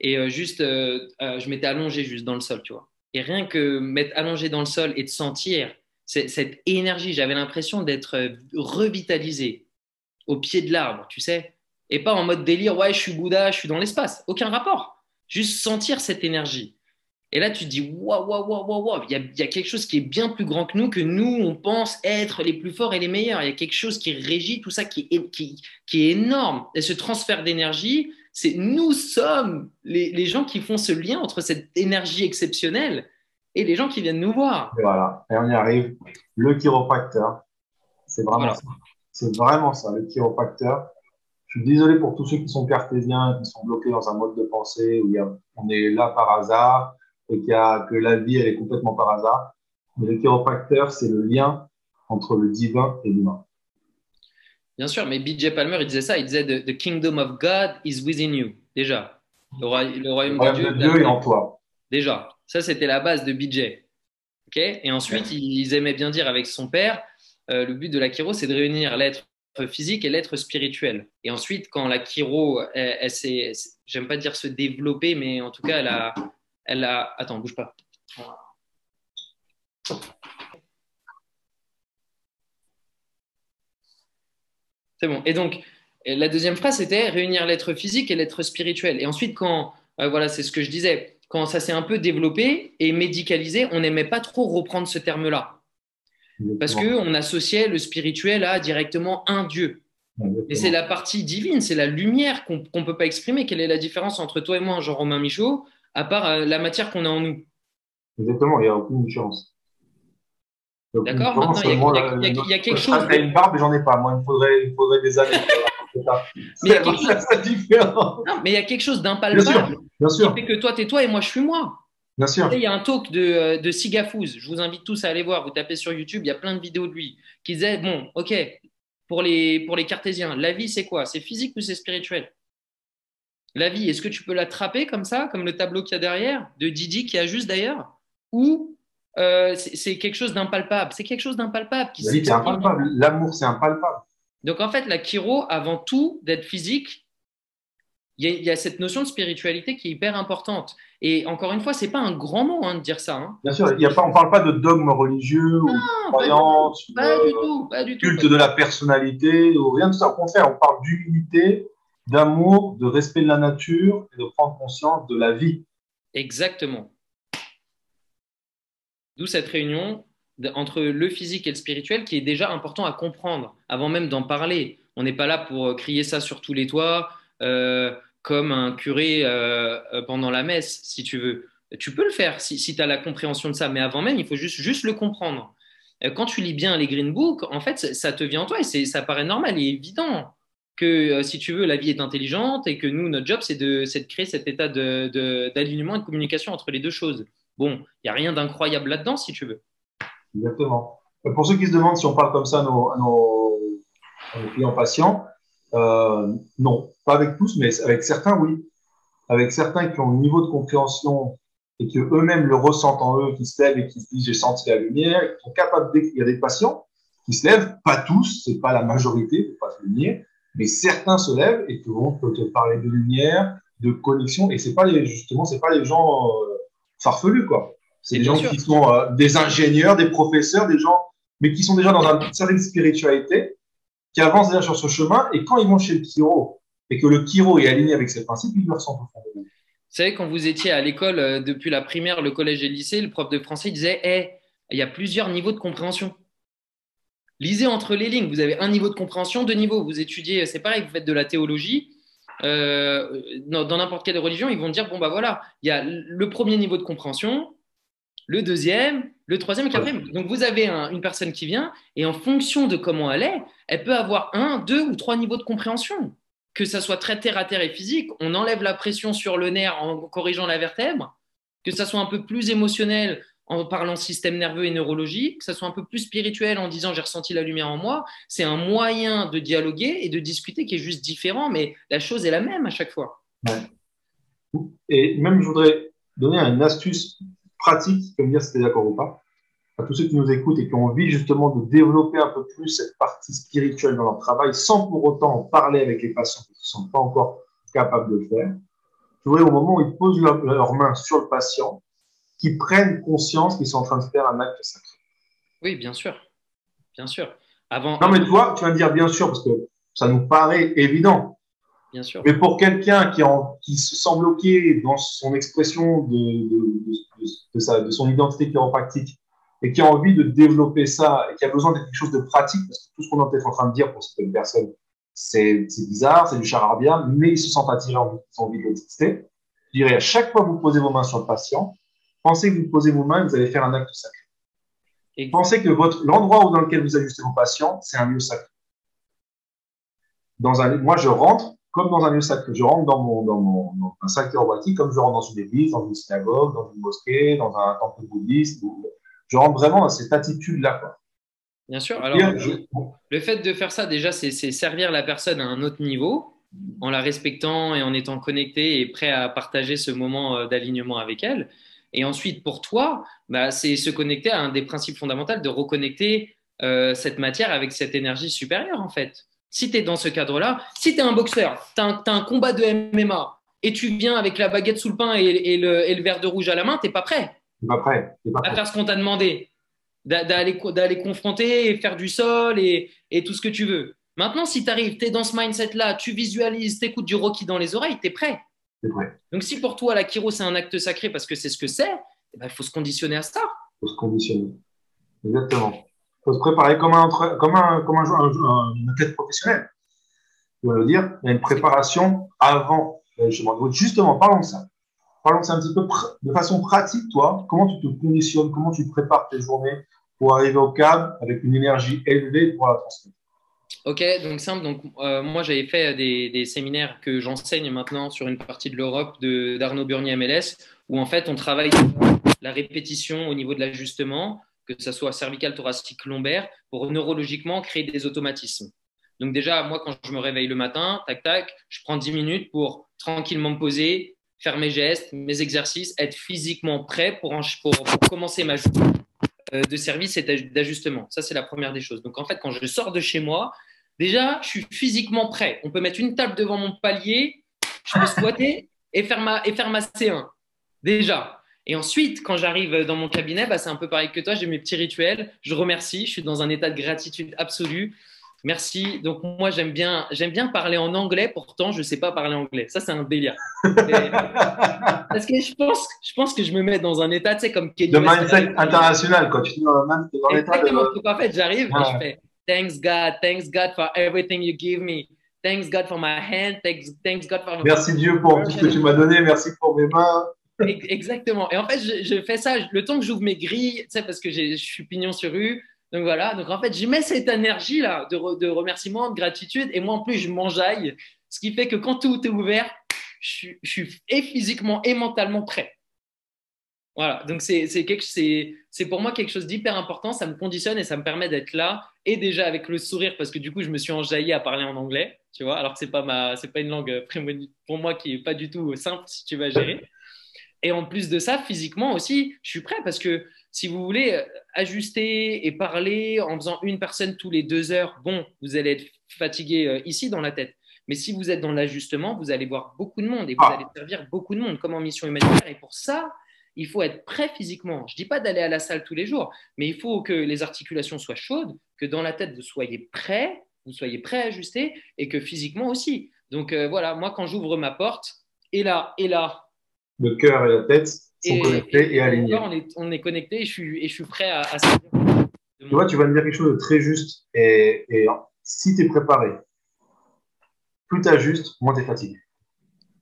Speaker 3: et euh, juste, euh, je m'étais allongé juste dans le sol, tu vois. Et rien que m'être allongé dans le sol et de sentir cette énergie, j'avais l'impression d'être revitalisé au pied de l'arbre, tu sais et pas en mode délire, ouais, je suis Bouddha, je suis dans l'espace. Aucun rapport. Juste sentir cette énergie. Et là, tu te dis, waouh, waouh, waouh, waouh, waouh, il y, a, quelque chose qui est bien plus grand que nous, que nous, on pense être les plus forts et les meilleurs. Il y a quelque chose qui régit tout ça, qui est, qui, est énorme. Et ce transfert d'énergie, c'est nous sommes les, les, gens qui font ce lien entre cette énergie exceptionnelle et les gens qui viennent nous voir.
Speaker 2: Et voilà, et on y arrive. Le chiropracteur, c'est vraiment ça. C'est vraiment ça, le chiropracteur je suis désolé pour tous ceux qui sont cartésiens, qui sont bloqués dans un mode de pensée où il y a, on est là par hasard et qu'il y a, que la vie, elle est complètement par hasard. Mais le chiropracteur, c'est le lien entre le divin et l'humain.
Speaker 3: Bien sûr, mais BJ Palmer, il disait ça, il disait The, kingdom of God is within you. Déjà. Le, royaume, de
Speaker 2: Dieu, est en toi.
Speaker 3: Déjà. Ça, c'était la base de BJ. Okay et ensuite, ils aimaient bien dire avec son père, euh, le but de la chiro, c'est de réunir l'être physique et l'être spirituel. Et ensuite, quand la chiro, elle, s'est, j'aime pas dire se développer, mais en tout cas, elle a, elle a, attends, bouge pas. C'est bon. Et donc, la deuxième phrase, c'était réunir l'être physique et l'être spirituel. Et ensuite, quand, euh, voilà, c'est ce que je disais, quand ça s'est un peu développé et médicalisé, on n'aimait pas trop reprendre ce terme-là. Parce qu'on associait le spirituel à directement un Dieu. Et c'est la partie divine, c'est la lumière qu'on ne peut pas exprimer. Quelle est la différence entre toi et moi, Jean-Romain Michaud, à part euh, la matière qu'on a en nous
Speaker 2: Exactement, il n'y a aucune différence.
Speaker 3: D'accord Maintenant, il y, a quelque chose.
Speaker 2: Tu as une barbe j'en ai pas. Moi, il me faudrait, il faudrait des années.
Speaker 3: mais il y a quelque chose... mais il y a quelque chose d'impalpable.
Speaker 2: Bien sûr.
Speaker 3: Qui fait que toi, tu es toi et moi, je suis moi.
Speaker 2: Bien sûr.
Speaker 3: Il y a un talk de, euh, de Sigafouz, je vous invite tous à aller voir, vous tapez sur YouTube, il y a plein de vidéos de lui, qui disait, bon, ok, pour les, pour les cartésiens, la vie c'est quoi? C'est physique ou c'est spirituel? La vie, est-ce que tu peux l'attraper comme ça, comme le tableau qu'il y a derrière, de Didi qui a juste d'ailleurs Ou euh, c'est quelque chose d'impalpable C'est quelque chose d'impalpable.
Speaker 2: La vie c'est impalpable, l'amour c'est impalpable.
Speaker 3: Donc en fait, la chiro, avant tout d'être physique, il y, a cette notion de spiritualité qui est hyper importante. Et encore une fois, c'est pas un grand mot hein, de dire ça. Hein.
Speaker 2: Bien sûr, y a pas, on ne parle pas de dogme religieux ou de croyance,
Speaker 3: pas, du tout, pas du
Speaker 2: tout, culte de la personnalité ou rien de ça. Au contraire, on parle d'humilité, d'amour, de respect de la nature et de prendre conscience de la vie.
Speaker 3: Exactement. D'où cette réunion entre le physique et le spirituel qui est déjà important à comprendre avant même d'en parler. On n'est pas là pour crier ça sur tous les toits. Euh, comme un curé euh, euh, pendant la messe, si tu veux. Tu peux le faire si, tu as la compréhension de ça, mais avant même, il faut juste, juste le comprendre. Euh, quand tu lis bien les Green Book, en fait, ça te vient en toi et ça paraît normal et évident que si tu veux, la vie est intelligente et que nous, notre job, c'est de, de, créer cet état d'alignement de, et de communication entre les deux choses. Bon, il n'y a rien d'incroyable là-dedans, si tu veux.
Speaker 2: Exactement. Pour ceux qui se demandent si on parle comme ça à nos, nos clients patients, euh, non, pas avec tous, mais avec certains, oui. Avec certains qui ont un niveau de compréhension et qui eux-mêmes le ressentent en eux, qui se lèvent et qui se disent j'ai senti la lumière, qui sont capables a des patients qui se lèvent, pas tous, c'est pas la majorité, faut pas se le mais certains se lèvent et qui vont te parler de lumière, de connexion, et c'est pas les, justement, c'est pas les gens euh, farfelus, quoi. C'est des gens qui sont euh, des ingénieurs, des professeurs, des gens, mais qui sont déjà dans une certaine spiritualité qui avancent déjà sur ce chemin, et quand ils vont chez le chiro, et que le chiro est aligné avec ses principes, ils le ressentent
Speaker 3: Vous savez, quand vous étiez à l'école, euh, depuis la primaire, le collège et le lycée, le prof de français disait hey, il y a plusieurs niveaux de compréhension. Lisez entre les lignes. Vous avez un niveau de compréhension, deux niveaux. Vous étudiez, c'est pareil, vous faites de la théologie. euh, dans n'importe quelle religion, ils vont dire bon, bah voilà, il y a le premier niveau de compréhension, le deuxième, le troisième et le quatrième. Donc vous avez une personne qui vient et en fonction de comment elle est, elle peut avoir un, deux ou trois niveaux de compréhension. Que ça soit très terre à terre et physique, on enlève la pression sur le nerf en corrigeant la vertèbre, que ça soit un peu plus émotionnel en parlant système nerveux et neurologique, que ça soit un peu plus spirituel en disant j'ai ressenti la lumière en moi, c'est un moyen de dialoguer et de discuter qui est juste différent, mais la chose est la même à chaque fois.
Speaker 2: Et même, je voudrais donner une astuce pratique, comme dire si tu es d'accord ou pas, à tous ceux qui nous écoutent et qui ont envie justement de développer un peu plus cette partie spirituelle dans leur travail sans pour autant en parler avec les patients qui ne sont pas encore capables de le faire. Tu vois, au moment où ils posent leurs leur main sur le patient, qui prennent conscience qu'ils sont en train de faire un acte sacré.
Speaker 3: Oui, bien sûr. Bien sûr. Avant...
Speaker 2: Non, mais toi, tu vas me dire bien sûr, parce que ça nous paraît évident.
Speaker 3: Bien sûr.
Speaker 2: Mais pour quelqu'un qui, qui se sent bloqué dans son expression de, de, de, son identité chiropractique et qui a envie de développer ça et qui a besoin de quelque chose de pratique, parce que tout ce qu'on est peut-être en train de dire pour certaines personnes, c'est bizarre, c'est du charabia, mais ils se sentent attirés, ils ont envie de l'exister. Je dirais à chaque fois que vous posez vos mains sur le patient, pensez que vous posez vos mains, vous allez faire un acte sacré. Et pensez que votre, l'endroit dans lequel vous ajustez vos patients, c'est un lieu sacré. Dans un, moi, je rentre comme dans un lieu sacré. Je rentre dans, mon, dans, mon, dans un sac thérapeute comme je rentre dans une église, dans une synagogue, dans une mosquée, dans un temple bouddhiste. Je rentre vraiment dans cette attitude-là.
Speaker 3: Bien sûr. Alors, le fait de faire ça, déjà, c'est servir la personne à un autre niveau en la respectant et en étant connecté et prêt à partager ce moment euh, d'alignement avec elle. Et ensuite, pour toi, bah, c'est se connecter à un des principes fondamentaux de reconnecter euh, cette matière avec cette énergie supérieure, en fait. Si tu es dans ce cadre-là, si tu es un boxeur, tu as, un combat de MMA et tu viens avec la baguette sous le pain et, le, verre de rouge à la main, tu pas prêt.
Speaker 2: pas prêt.
Speaker 3: Pas prêt. À faire ce qu'on t'a demandé, d'aller confronter et faire du sol et, tout ce que tu veux. Maintenant, si tu arrives, tu es dans ce mindset-là, tu visualises, tu écoutes du Rocky dans les oreilles, tu es prêt. Donc, si pour toi, la Kiro, c'est un acte sacré parce que c'est ce que c'est, eh ben, il faut se conditionner à ça.
Speaker 2: Il faut se conditionner. Exactement. Il faut se préparer comme un, comme un, comme un, un, athlète professionnel. Tu vas le dire? Il y a une préparation avant. Justement, parlons de ça. Parlons de ça un petit peu de façon pratique, toi. Comment tu te conditionnes? Comment tu prépares tes journées pour arriver au cadre avec une énergie élevée pour la transmettre?
Speaker 3: Ok, donc simple. Donc, euh, moi, j'avais fait des, séminaires que j'enseigne maintenant sur une partie de l'Europe d'Arnaud Burnier MLS, où en fait, on travaille la répétition au niveau de l'ajustement, que ce soit cervical, thoracique, lombaire, pour neurologiquement créer des automatismes. Donc déjà, moi, quand je me réveille le matin, tac, tac, je prends 10 minutes pour tranquillement me poser, faire mes gestes, mes exercices, être physiquement prêt pour, commencer ma journée de service et d'ajustement. Ça, c'est la première des choses. Donc, en fait, quand je sors de chez moi, Déjà, je suis physiquement prêt. On peut mettre une table devant mon palier, je peux squatter et faire ma, et faire ma C1. Déjà. Et ensuite, quand j'arrive dans mon cabinet, bah, c'est un peu pareil que toi, j'ai mes petits rituels. Je remercie, je suis dans un état de gratitude absolue. Merci. Donc moi, j'aime bien, j'aime bien parler en anglais. Pourtant, je ne sais pas parler anglais. Ça, c'est un délire. Parce que je pense, je pense que je me mets dans un état, tu sais, comme
Speaker 2: de mindset international. Quand tu es dans,
Speaker 3: l'état Exactement. De... En fait, j'arrive et je fais Thanks God, thanks God for everything you give me. Thanks God for my hand, thanks, thanks God for
Speaker 2: Merci Dieu pour tout ce que tu m'as donné, merci pour mes mains.
Speaker 3: Exactement. Et en fait, je, fais ça le temps que j'ouvre mes grilles, tu sais, parce que je suis pignon sur rue. Donc voilà. Donc en fait, j'y mets cette énergie-là de, remerciement, de gratitude. Et moi, en plus, je m'enjaille. Ce qui fait que quand tout est ouvert, je, je suis et physiquement et mentalement prêt. Voilà, donc c'est pour moi quelque chose d'hyper important, ça me conditionne et ça me permet d'être là et déjà avec le sourire parce que du coup je me suis enjaillé à parler en anglais, tu vois, alors que c'est pas ma pas une langue pour moi qui est pas du tout simple si tu vas gérer. Et en plus de ça, physiquement aussi, je suis prêt parce que si vous voulez euh, ajuster et parler en faisant une personne tous les deux heures, bon, vous allez être fatigué euh, ici dans la tête. Mais si vous êtes dans l'ajustement, vous allez voir beaucoup de monde et vous ah. allez servir beaucoup de monde comme en mission humanitaire. Et pour ça, il faut être prêt physiquement. Je ne dis pas d'aller à la salle tous les jours, mais il faut que les articulations soient chaudes, que dans la tête, vous soyez prêt, vous soyez prêt à ajuster, et que physiquement aussi. Donc euh, voilà, moi, quand j'ouvre ma porte, et là, et là.
Speaker 2: Le cœur et la tête sont connectés et, alignés.
Speaker 3: on est, on est connectés et je suis, et je suis prêt à, à
Speaker 2: Tu vois, tu vas me dire quelque chose de très juste. Et, et si tu es préparé, plus tu ajustes, moins tu es fatigué.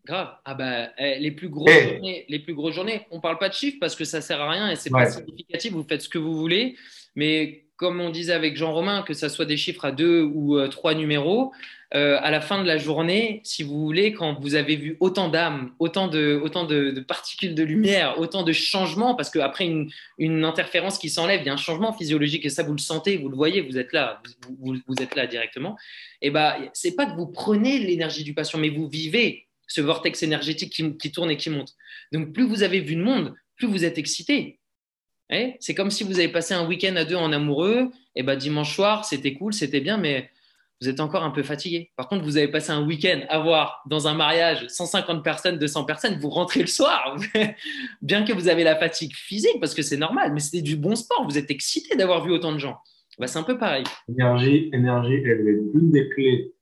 Speaker 3: Grave. Ah bah, eh, les, plus grosses journées, les plus grosses journées, on parle pas de chiffres parce que ça sert à rien et c'est pas significatif. Vous faites ce que vous voulez. Mais comme on disait avec Jean-Romain, que ça soit des chiffres à deux ou euh, trois numéros, euh, à la fin de la journée, si vous voulez, quand vous avez vu autant d'âmes, autant, de, autant de, particules de lumière, autant de changements, parce qu'après une, une interférence qui s'enlève, il y a un changement physiologique et ça, vous le sentez, vous le voyez, vous êtes là, vous, êtes là directement. Et eh ben, c'est pas que vous prenez l'énergie du patient, mais vous vivez ce vortex énergétique qui, qui tourne et qui monte. Donc, plus vous avez vu de monde, plus vous êtes excité. Eh, c'est comme si vous avez passé un week-end à deux en amoureux, et ben dimanche soir, c'était cool, c'était bien, mais vous êtes encore un peu fatigué. Par contre, vous avez passé un week-end à voir dans un mariage 150 personnes, 200 personnes, vous rentrez le soir, bien que vous avez la fatigue physique, parce que c'est normal, mais c'était du bon sport, vous êtes excité d'avoir vu autant de gens. Bah, c'est un peu pareil.
Speaker 2: Énergie, énergie, elle est l'une des clés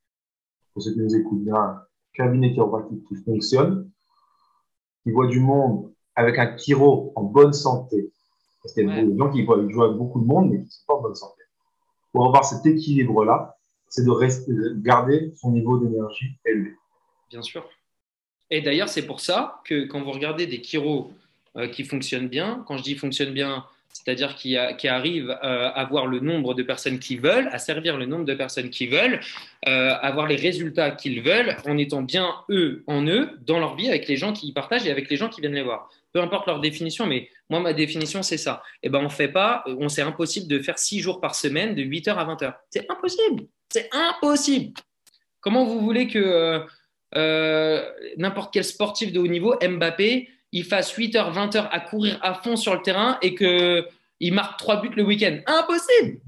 Speaker 2: pour ceux qui nous écoutent d'un cabinet chiropratique qui fonctionne, qui voit du monde avec un chiro en bonne santé. Parce qu'il y a des gens qui voient, jouent avec beaucoup de monde, mais qui ne sont pas en bonne santé. Pour avoir cet équilibre-là, c'est de, garder son niveau d'énergie élevé.
Speaker 3: Bien sûr. Et d'ailleurs, c'est pour ça que quand vous regardez des chiros euh, qui fonctionnent bien, quand je dis fonctionnent bien, c'est-à-dire qui, arrivent euh, à avoir le nombre de personnes qui veulent, à servir le nombre de personnes qui veulent, euh, avoir les résultats qu'ils veulent, en étant bien eux en eux, dans leur vie, avec les gens qui y partagent et avec les gens qui viennent les voir. Peu importe leur définition, mais moi, ma définition, c'est ça. Eh ben, on fait pas, on c'est impossible de faire six jours par semaine de 8h à 20h. C'est impossible. C'est impossible. Comment vous voulez que euh, euh, n'importe quel sportif de haut niveau, Mbappé, il fasse 8 h 20 h à courir à fond sur le terrain et qu'il marque trois buts le week-end? Impossible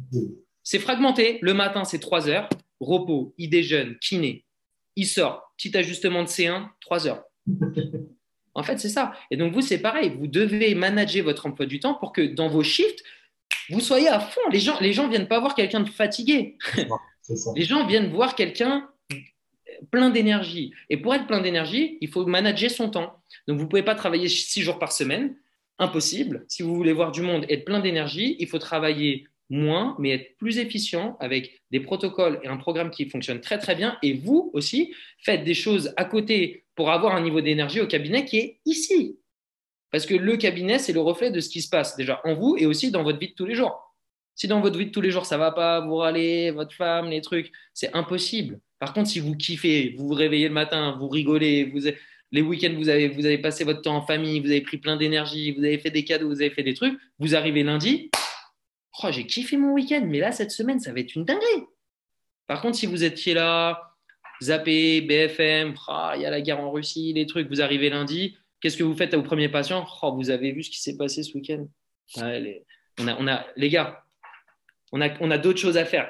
Speaker 3: C'est fragmenté. Le matin, c'est 3 heures. Repos, il déjeune, kiné. Il sort, petit ajustement de C1, 3 heures. En fait, c'est ça. Et donc, vous, c'est pareil. Vous devez manager votre emploi du temps pour que dans vos shifts, vous soyez à fond. Les gens, les gens viennent pas voir quelqu'un de fatigué. Les gens viennent voir quelqu'un plein d'énergie. Et pour être plein d'énergie, il faut manager son temps. Donc, vous ne pouvez pas travailler six jours par semaine. Impossible. Si vous voulez voir du monde et être plein d'énergie, il faut travailler moins, mais être plus efficient avec des protocoles et un programme qui fonctionne très, très bien. Et vous aussi, faites des choses à côté pour avoir un niveau d'énergie au cabinet qui est ici. Parce que le cabinet, c'est le reflet de ce qui se passe déjà en vous et aussi dans votre vie de tous les jours. Si dans votre vie de tous les jours, ça va pas, vous râlez, votre femme, les trucs, c'est impossible. Par contre, si vous kiffez, vous vous réveillez le matin, vous rigolez, les week-ends, vous avez, vous avez passé votre temps en famille, vous avez pris plein d'énergie, vous avez fait des cadeaux, vous avez fait des trucs, vous arrivez lundi, oh, j'ai kiffé mon week-end, mais là, cette semaine, ça va être une dinguerie. Par contre, si vous étiez là, zappé, BFM, oh, il y a la guerre en Russie, les trucs, vous arrivez lundi, qu'est-ce que vous faites au premier patient? Oh, Vous avez vu ce qui s'est passé ce week-end? Les, on, a, on a, les gars, on a, on a d'autres choses à faire.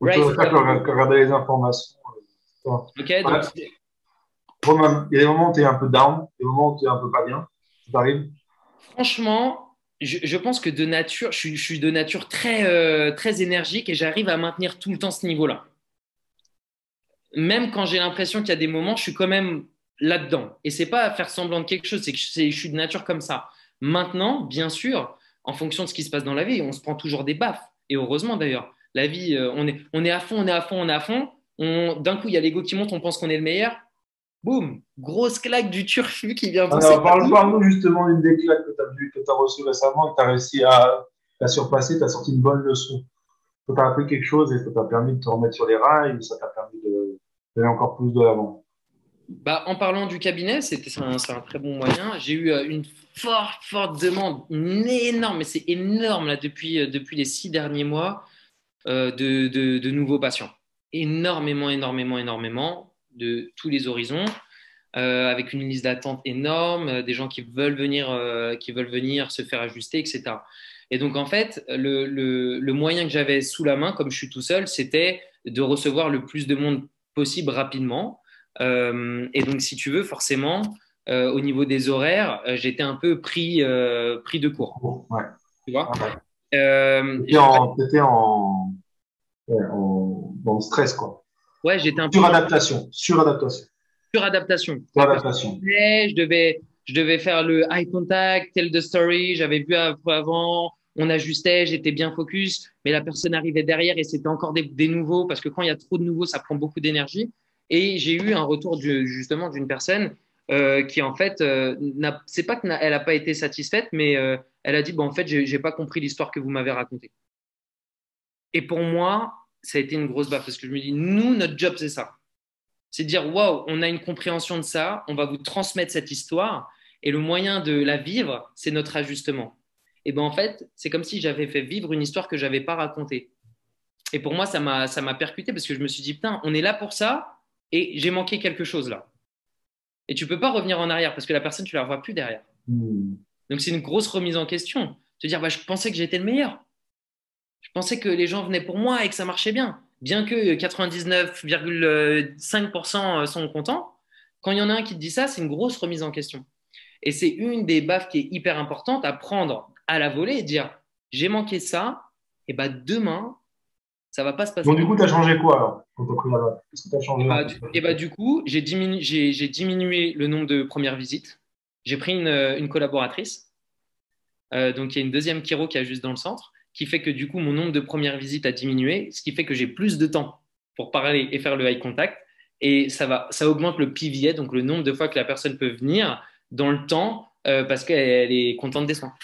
Speaker 2: Right. regarder les informations. Ok, donc. Romain, il y a des moments où tu es un peu down, des moments où tu es un peu pas bien. Ça t'arrive?
Speaker 3: Franchement, je, pense que de nature, je suis, de nature très, euh, très énergique et j'arrive à maintenir tout le temps ce niveau-là. Même quand j'ai l'impression qu'il y a des moments, je suis quand même là-dedans. Et c'est pas faire semblant de quelque chose, c'est que je, je suis de nature comme ça. Maintenant, bien sûr, en fonction de ce qui se passe dans la vie, on se prend toujours des baffes. Et heureusement d'ailleurs. La vie, euh, on, est, on est à fond, on est à fond, on est à fond. D'un coup, il y a l'ego qui monte, on pense qu'on est le meilleur. Boum, grosse claque du turfu qui vient.
Speaker 2: Alors, parle-nous justement d'une des claques que tu as, vu, que as reçues récemment, que tu as réussi à, surpasser, tu as sorti une bonne leçon. Tu as appris quelque chose et ça t'a permis de te remettre sur les rails, ça t'a permis d'aller encore plus de l'avant?
Speaker 3: Bah, en parlant du cabinet, c'est un, un, très bon moyen. J'ai eu euh, une forte, forte demande, une énorme, mais c'est énorme là depuis, euh, depuis les six derniers mois euh, de, de, nouveaux patients. Énormément, énormément, énormément de tous les horizons, euh, avec une liste d'attente énorme, des gens qui veulent venir, qui veulent venir se faire ajuster, etc. Et donc en fait, le, le, le moyen que j'avais sous la main, comme je suis tout seul, c'était de recevoir le plus de monde possible rapidement. et donc, si tu veux, forcément, euh, au niveau des horaires, euh, j'étais un peu pris, euh, pris de court.
Speaker 2: Ouais.
Speaker 3: Tu vois?
Speaker 2: T'étais en, en, en, en, stress, quoi.
Speaker 3: Ouais, j'étais un
Speaker 2: peu. Suradaptation. Suradaptation.
Speaker 3: Suradaptation.
Speaker 2: Suradaptation.
Speaker 3: Je devais, je devais faire le eye contact, tell the story. J'avais vu avant, on ajustait, j'étais bien focus, mais la personne arrivait derrière et c'était encore des, des, nouveaux parce que quand il y a trop de nouveaux, ça prend beaucoup d'énergie. Et j'ai eu un retour justement d'une personne euh, qui, en fait, euh, c'est pas qu'elle n'a pas été satisfaite, mais euh, elle a dit bon, en fait, j'ai pas compris l'histoire que vous m'avez racontée. Et pour moi, ça a été une grosse baffe parce que je me dis nous, notre job, c'est ça. C'est de dire waouh, on a une compréhension de ça, on va vous transmettre cette histoire et le moyen de la vivre, c'est notre ajustement. Et ben en fait, c'est comme si j'avais fait vivre une histoire que j'avais pas racontée. Et pour moi, ça m'a percuté parce que je me suis dit putain, on est là pour ça et j'ai manqué quelque chose là. Et tu peux pas revenir en arrière parce que la personne, tu la vois plus derrière. Hmm. Donc c'est une grosse remise en question. Te dire, bah, je pensais que j'étais le meilleur. Je pensais que les gens venaient pour moi et que ça marchait bien. Bien que 99,5% sont contents, quand il y en a un qui te dit ça, c'est une grosse remise en question. Et c'est une des baffes qui est hyper importante à prendre à la volée et dire j'ai manqué ça, et bah demain, ça va pas se passer.
Speaker 2: Donc, du coup, tu as changé quoi alors quand tu as pris la Qu'est-ce que tu as changé
Speaker 3: Et bah, du, et bah, du coup, j'ai diminué, le nombre de premières visites. J'ai pris une, une collaboratrice. Euh, donc, il y a une deuxième Kiro qui est juste dans le centre, qui fait que du coup, mon nombre de premières visites a diminué, ce qui fait que j'ai plus de temps pour parler et faire le eye contact. Et ça, va, ça augmente le PVA, donc le nombre de fois que la personne peut venir dans le temps euh, parce qu'elle est contente des soins.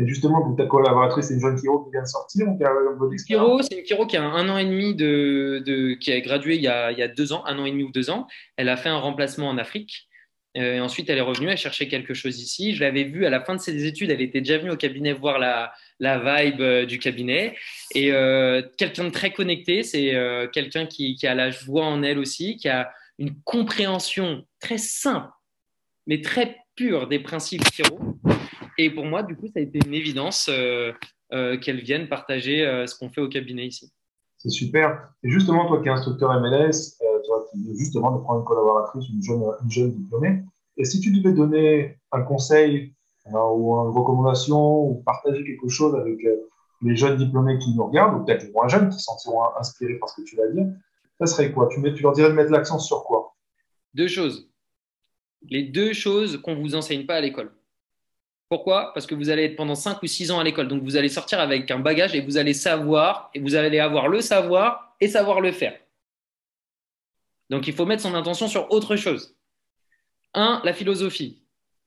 Speaker 2: Et justement, ta collaboratrice, c'est une jeune Kiro qui vient de sortir ou qui a un
Speaker 3: Kiro, c'est une Kiro qui a un an et demi de, de qui a gradué il y a, il y a, deux ans, un an et demi ou deux ans. Elle a fait un remplacement en Afrique. Euh, et ensuite, elle est revenue, elle cherchait quelque chose ici. Je l'avais vue à la fin de ses études, elle était déjà venue au cabinet voir la, la vibe euh, du cabinet. Et euh, quelqu'un de très connecté, c'est euh, quelqu'un qui, a la joie en elle aussi, qui a une compréhension très simple, mais très pure des principes Kiro et pour moi, du coup, ça a été une évidence qu'elles viennent partager ce qu'on fait au cabinet ici.
Speaker 2: C'est super. Et justement, toi qui es instructeur MLS, toi qui justement de prendre une collaboratrice, une jeune diplômée, et si tu devais donner un conseil ou une recommandation ou partager quelque chose avec les jeunes diplômés qui nous regardent, ou peut-être les moins jeunes qui s'en sentiront inspirés par ce que tu vas dire, ça serait quoi? Tu leur dirais de mettre l'accent sur quoi?
Speaker 3: Deux choses. Les deux choses qu'on ne vous enseigne pas à l'école. Pourquoi? Parce que vous allez être pendant 5 ou 6 ans à l'école. Donc vous allez sortir avec un bagage et vous allez savoir, et vous allez avoir le savoir et savoir le faire. Donc il faut mettre son intention sur autre chose. 1. La philosophie.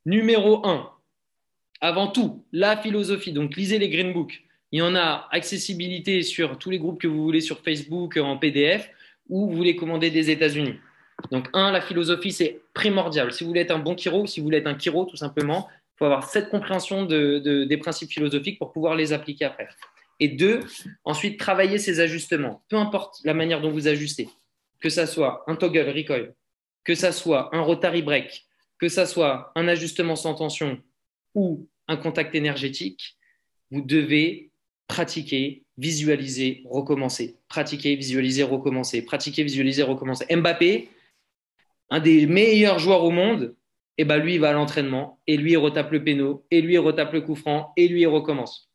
Speaker 3: Numéro 1. Avant tout, la philosophie. Donc lisez les Green Books. Il y en a accessibilité sur tous les groupes que vous voulez sur Facebook en PDF ou vous les commandez des États-Unis. Donc, un, la philosophie, c'est primordial. Si vous voulez être un bon chiro, si vous voulez être un chiro, tout simplement, faut avoir cette compréhension de, des principes philosophiques pour pouvoir les appliquer après. Et deux, ensuite, travailler ces ajustements. Peu importe la manière dont vous ajustez, que ça soit un toggle recoil, que ça soit un rotary break, que ça soit un ajustement sans tension ou un contact énergétique, vous devez pratiquer, visualiser, recommencer. Pratiquer, visualiser, recommencer. Pratiquer, visualiser, recommencer. Mbappé, un des meilleurs joueurs au monde, et ben lui, va à l'entraînement, et lui, il retape le péno, et lui, il retape le coup franc, et lui, il recommence.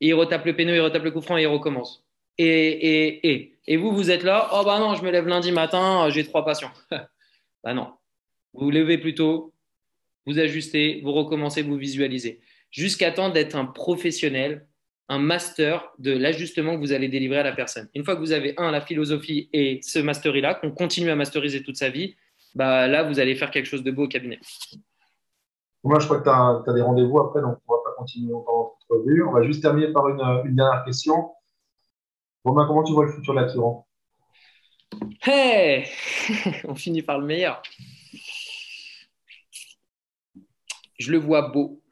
Speaker 3: Et il retape le péno, il retape le coup franc, et il recommence. Et, et, et. Et vous, vous êtes là, oh bah non, je me lève lundi matin, j'ai trois passions. bah non. Vous vous levez plus tôt, vous ajustez, vous recommencez, vous visualisez. Jusqu'à temps d'être un professionnel, un master de l'ajustement que vous allez délivrer à la personne. Une fois que vous avez, un, la philosophie et ce mastery-là, qu'on continue à masteriser toute sa vie, bah, là, vous allez faire quelque chose de beau au cabinet.
Speaker 2: Moi, je crois que tu as, des rendez-vous après, donc on ne va pas continuer longtemps notre revue. On va juste terminer par une, dernière question. Romain, comment tu vois le futur de l'attirant
Speaker 3: Hey On finit par le meilleur. Je le vois beau.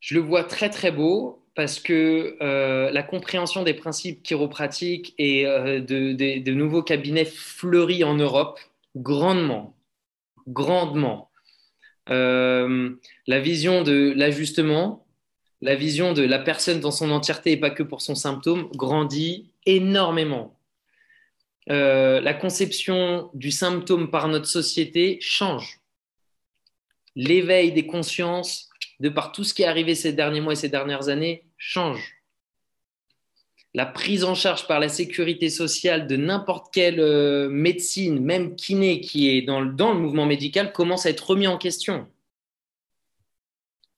Speaker 3: Je le vois très très beau parce que euh, la compréhension des principes chiropratiques et euh, de, nouveaux cabinets fleurit en Europe grandement, grandement. Euh, la vision de l'ajustement, la vision de la personne dans son entièreté et pas que pour son symptôme grandit énormément. la conception du symptôme par notre société change. L'éveil des consciences de par tout ce qui est arrivé ces derniers mois et ces dernières années, change. La prise en charge par la sécurité sociale de n'importe quelle euh, médecine, même kiné qui est dans le, dans le mouvement médical, commence à être remis en question.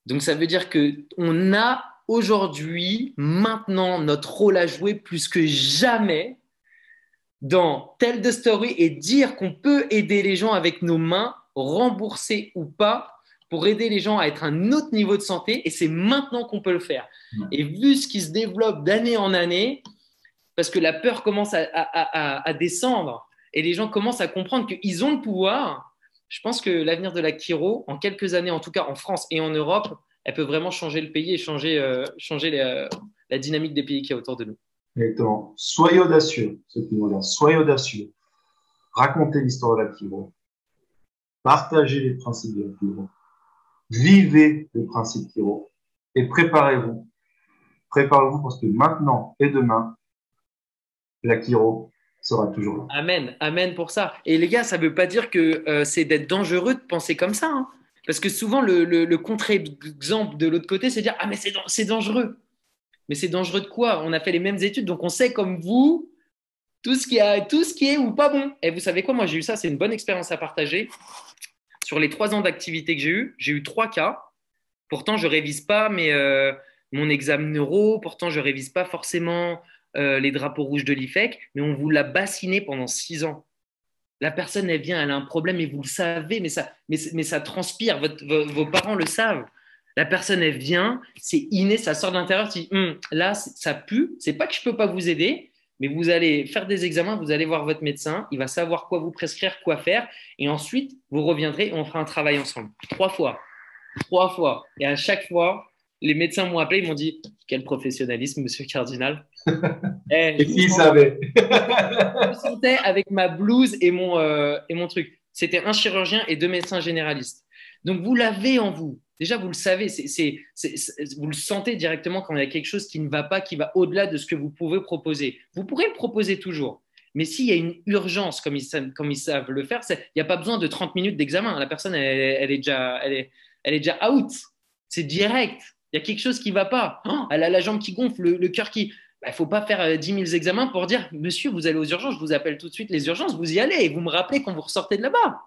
Speaker 3: Donc ça veut dire qu'on a aujourd'hui, maintenant, notre rôle à jouer plus que jamais dans Tell the Story et dire qu'on peut aider les gens avec nos mains, rembourser ou pas, pour aider les gens à être à un autre niveau de santé. Et c'est maintenant qu'on peut le faire. Et vu ce qui se développe d'année en année, parce que la peur commence à, descendre et les gens commencent à comprendre qu'ils ont le pouvoir, je pense que l'avenir de la Kiro, en quelques années, en tout cas en France et en Europe, elle peut vraiment changer le pays et changer, euh, changer la, dynamique des pays qui est autour de nous.
Speaker 2: Exactement. Soyez audacieux, ceux qui nous Soyez audacieux. Racontez l'histoire de la Kiro. Partagez les principes de la Kiro. Vivez le principe Kiro. Et préparez-vous. Préparez-vous parce que maintenant et demain, la Kiro sera toujours là.
Speaker 3: Amen, amen pour ça. Et les gars, ça ne veut pas dire que euh, c'est d'être dangereux de penser comme ça. Hein. Parce que souvent, le, contre-exemple de l'autre côté, c'est dire Ah, mais c'est dangereux. Mais c'est dangereux de quoi? On a fait les mêmes études, donc on sait comme vous tout ce, qui a, tout ce qui est ou pas bon. Et vous savez quoi Moi, j'ai eu ça, c'est une bonne expérience à partager. Sur les trois ans d'activité que j'ai eu, j'ai eu trois cas. Pourtant, je révise pas mais, euh, mon examen neuro, pourtant, je révise pas forcément euh, les drapeaux rouges de l'IFEC, mais on vous l'a bassiné pendant six ans. La personne, elle vient, elle a un problème et vous le savez, mais ça, mais, ça transpire, vos, parents le savent. La personne, elle vient, c'est inné, ça sort de l'intérieur, hum, là, ça pue, c'est pas que je peux pas vous aider, mais vous allez faire des examens, vous allez voir votre médecin, il va savoir quoi vous prescrire, quoi faire, et ensuite, vous reviendrez et on fera un travail ensemble. Trois fois. Trois fois. Et à chaque fois, les médecins m'ont appelé, ils m'ont dit Quel professionnalisme, monsieur Cardinal.
Speaker 2: Eh, et qui savait
Speaker 3: Je me sentais avec ma blouse et mon, euh, et mon truc. C'était un chirurgien et deux médecins généralistes. Donc, vous l'avez en vous. Déjà, vous le savez, vous le sentez directement quand il y a quelque chose qui ne va pas, qui va au-delà de ce que vous pouvez proposer. Vous pourrez proposer toujours. Mais s'il y a une urgence, comme ils, savent le faire, il n'y a pas besoin de 30 minutes d'examen. La personne, elle, est déjà, elle, est, elle est déjà out. C'est direct. Il y a quelque chose qui ne va pas. Oh, elle a la jambe qui gonfle, le, cœur qui. Il bah, ne faut pas faire 10 euh, 000 examens pour dire Monsieur, vous allez aux urgences, je vous appelle tout de suite les urgences, vous y allez et vous me rappelez quand vous ressortez de là-bas.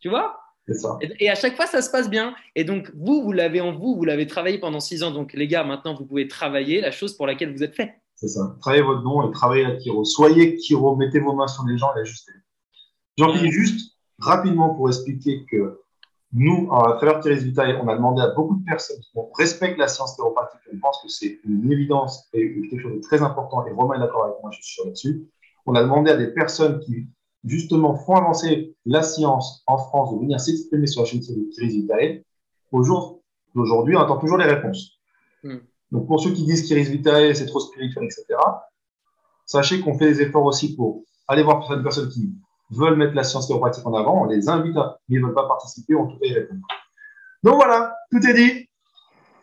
Speaker 3: Tu vois?
Speaker 2: Ça.
Speaker 3: Et, à chaque fois, ça se passe bien. Et donc, vous, vous l'avez en vous, vous l'avez travaillé pendant 6 ans. Donc, les gars, maintenant, vous pouvez travailler la chose pour laquelle vous êtes fait.
Speaker 2: C'est ça. Travaillez votre nom et travaillez la Kiro. Soyez Kiro, mettez vos mains sur les gens et ajustez. J'en finis juste rapidement pour expliquer que nous, à travers Thierry Vitae, on a demandé à beaucoup de personnes qui respectent la science théropathique, on pense que c'est une évidence et quelque chose de très important, et Romain est d'accord avec moi, je suis sûr là-dessus. On a demandé à des personnes qui, justement, font avancer la science en France de venir s'exprimer sur la chaîne de Thierry Vitae. Au jour d'aujourd'hui, on attend toujours les réponses. Hmm. Donc, pour ceux qui disent qu'Iris Vitae, c'est trop spirituel, etc., sachez qu'on fait des efforts aussi pour aller voir certaines personnes qui veulent mettre la science théopratique en avant, on les invite, à, mais ils ne veulent pas participer, on tout y répondre. Donc voilà, tout est dit.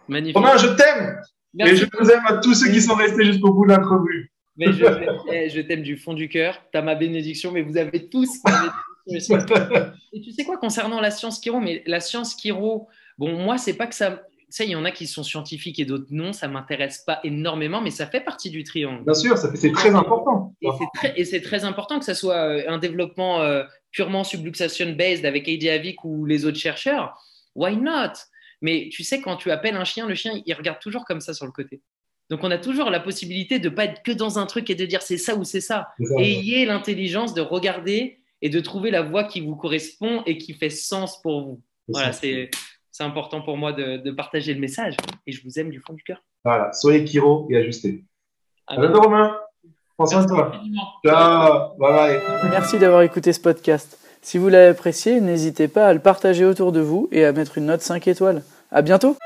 Speaker 3: Magnifique.
Speaker 2: Romain, je t'aime. Et je vous aime à tous ceux qui sont restés jusqu'au bout de l'entrevue.
Speaker 3: Mais je t'aime du fond du cœur. Tu as ma bénédiction, mais vous avez tous. Et tu sais quoi, concernant la science Kiro, mais la science Kiro, bon, moi, c'est pas que ça sais, il y en a qui sont scientifiques et d'autres non, ça m'intéresse pas énormément, mais ça fait partie du triangle.
Speaker 2: Bien sûr, c'est très important.
Speaker 3: Et c'est très, important que ça soit euh, un développement euh, purement subluxation-based avec Heidi Avik ou les autres chercheurs. Why not? Mais tu sais, quand tu appelles un chien, le chien, il regarde toujours comme ça sur le côté. Donc on a toujours la possibilité de pas être que dans un truc et de dire c'est ça ou c'est ça. Ayez l'intelligence de regarder et de trouver la voie qui vous correspond et qui fait sens pour vous. Voilà, c'est c'est important pour moi de, partager le message. Et je vous aime du fond du cœur.
Speaker 2: Voilà, soyez Kiro et ajustez. À bientôt, Romain. Prends soin de toi. Ciao. Bye bye.
Speaker 1: Merci d'avoir écouté ce podcast. Si vous l'avez apprécié, n'hésitez pas à le partager autour de vous et à mettre une note 5 étoiles. À bientôt.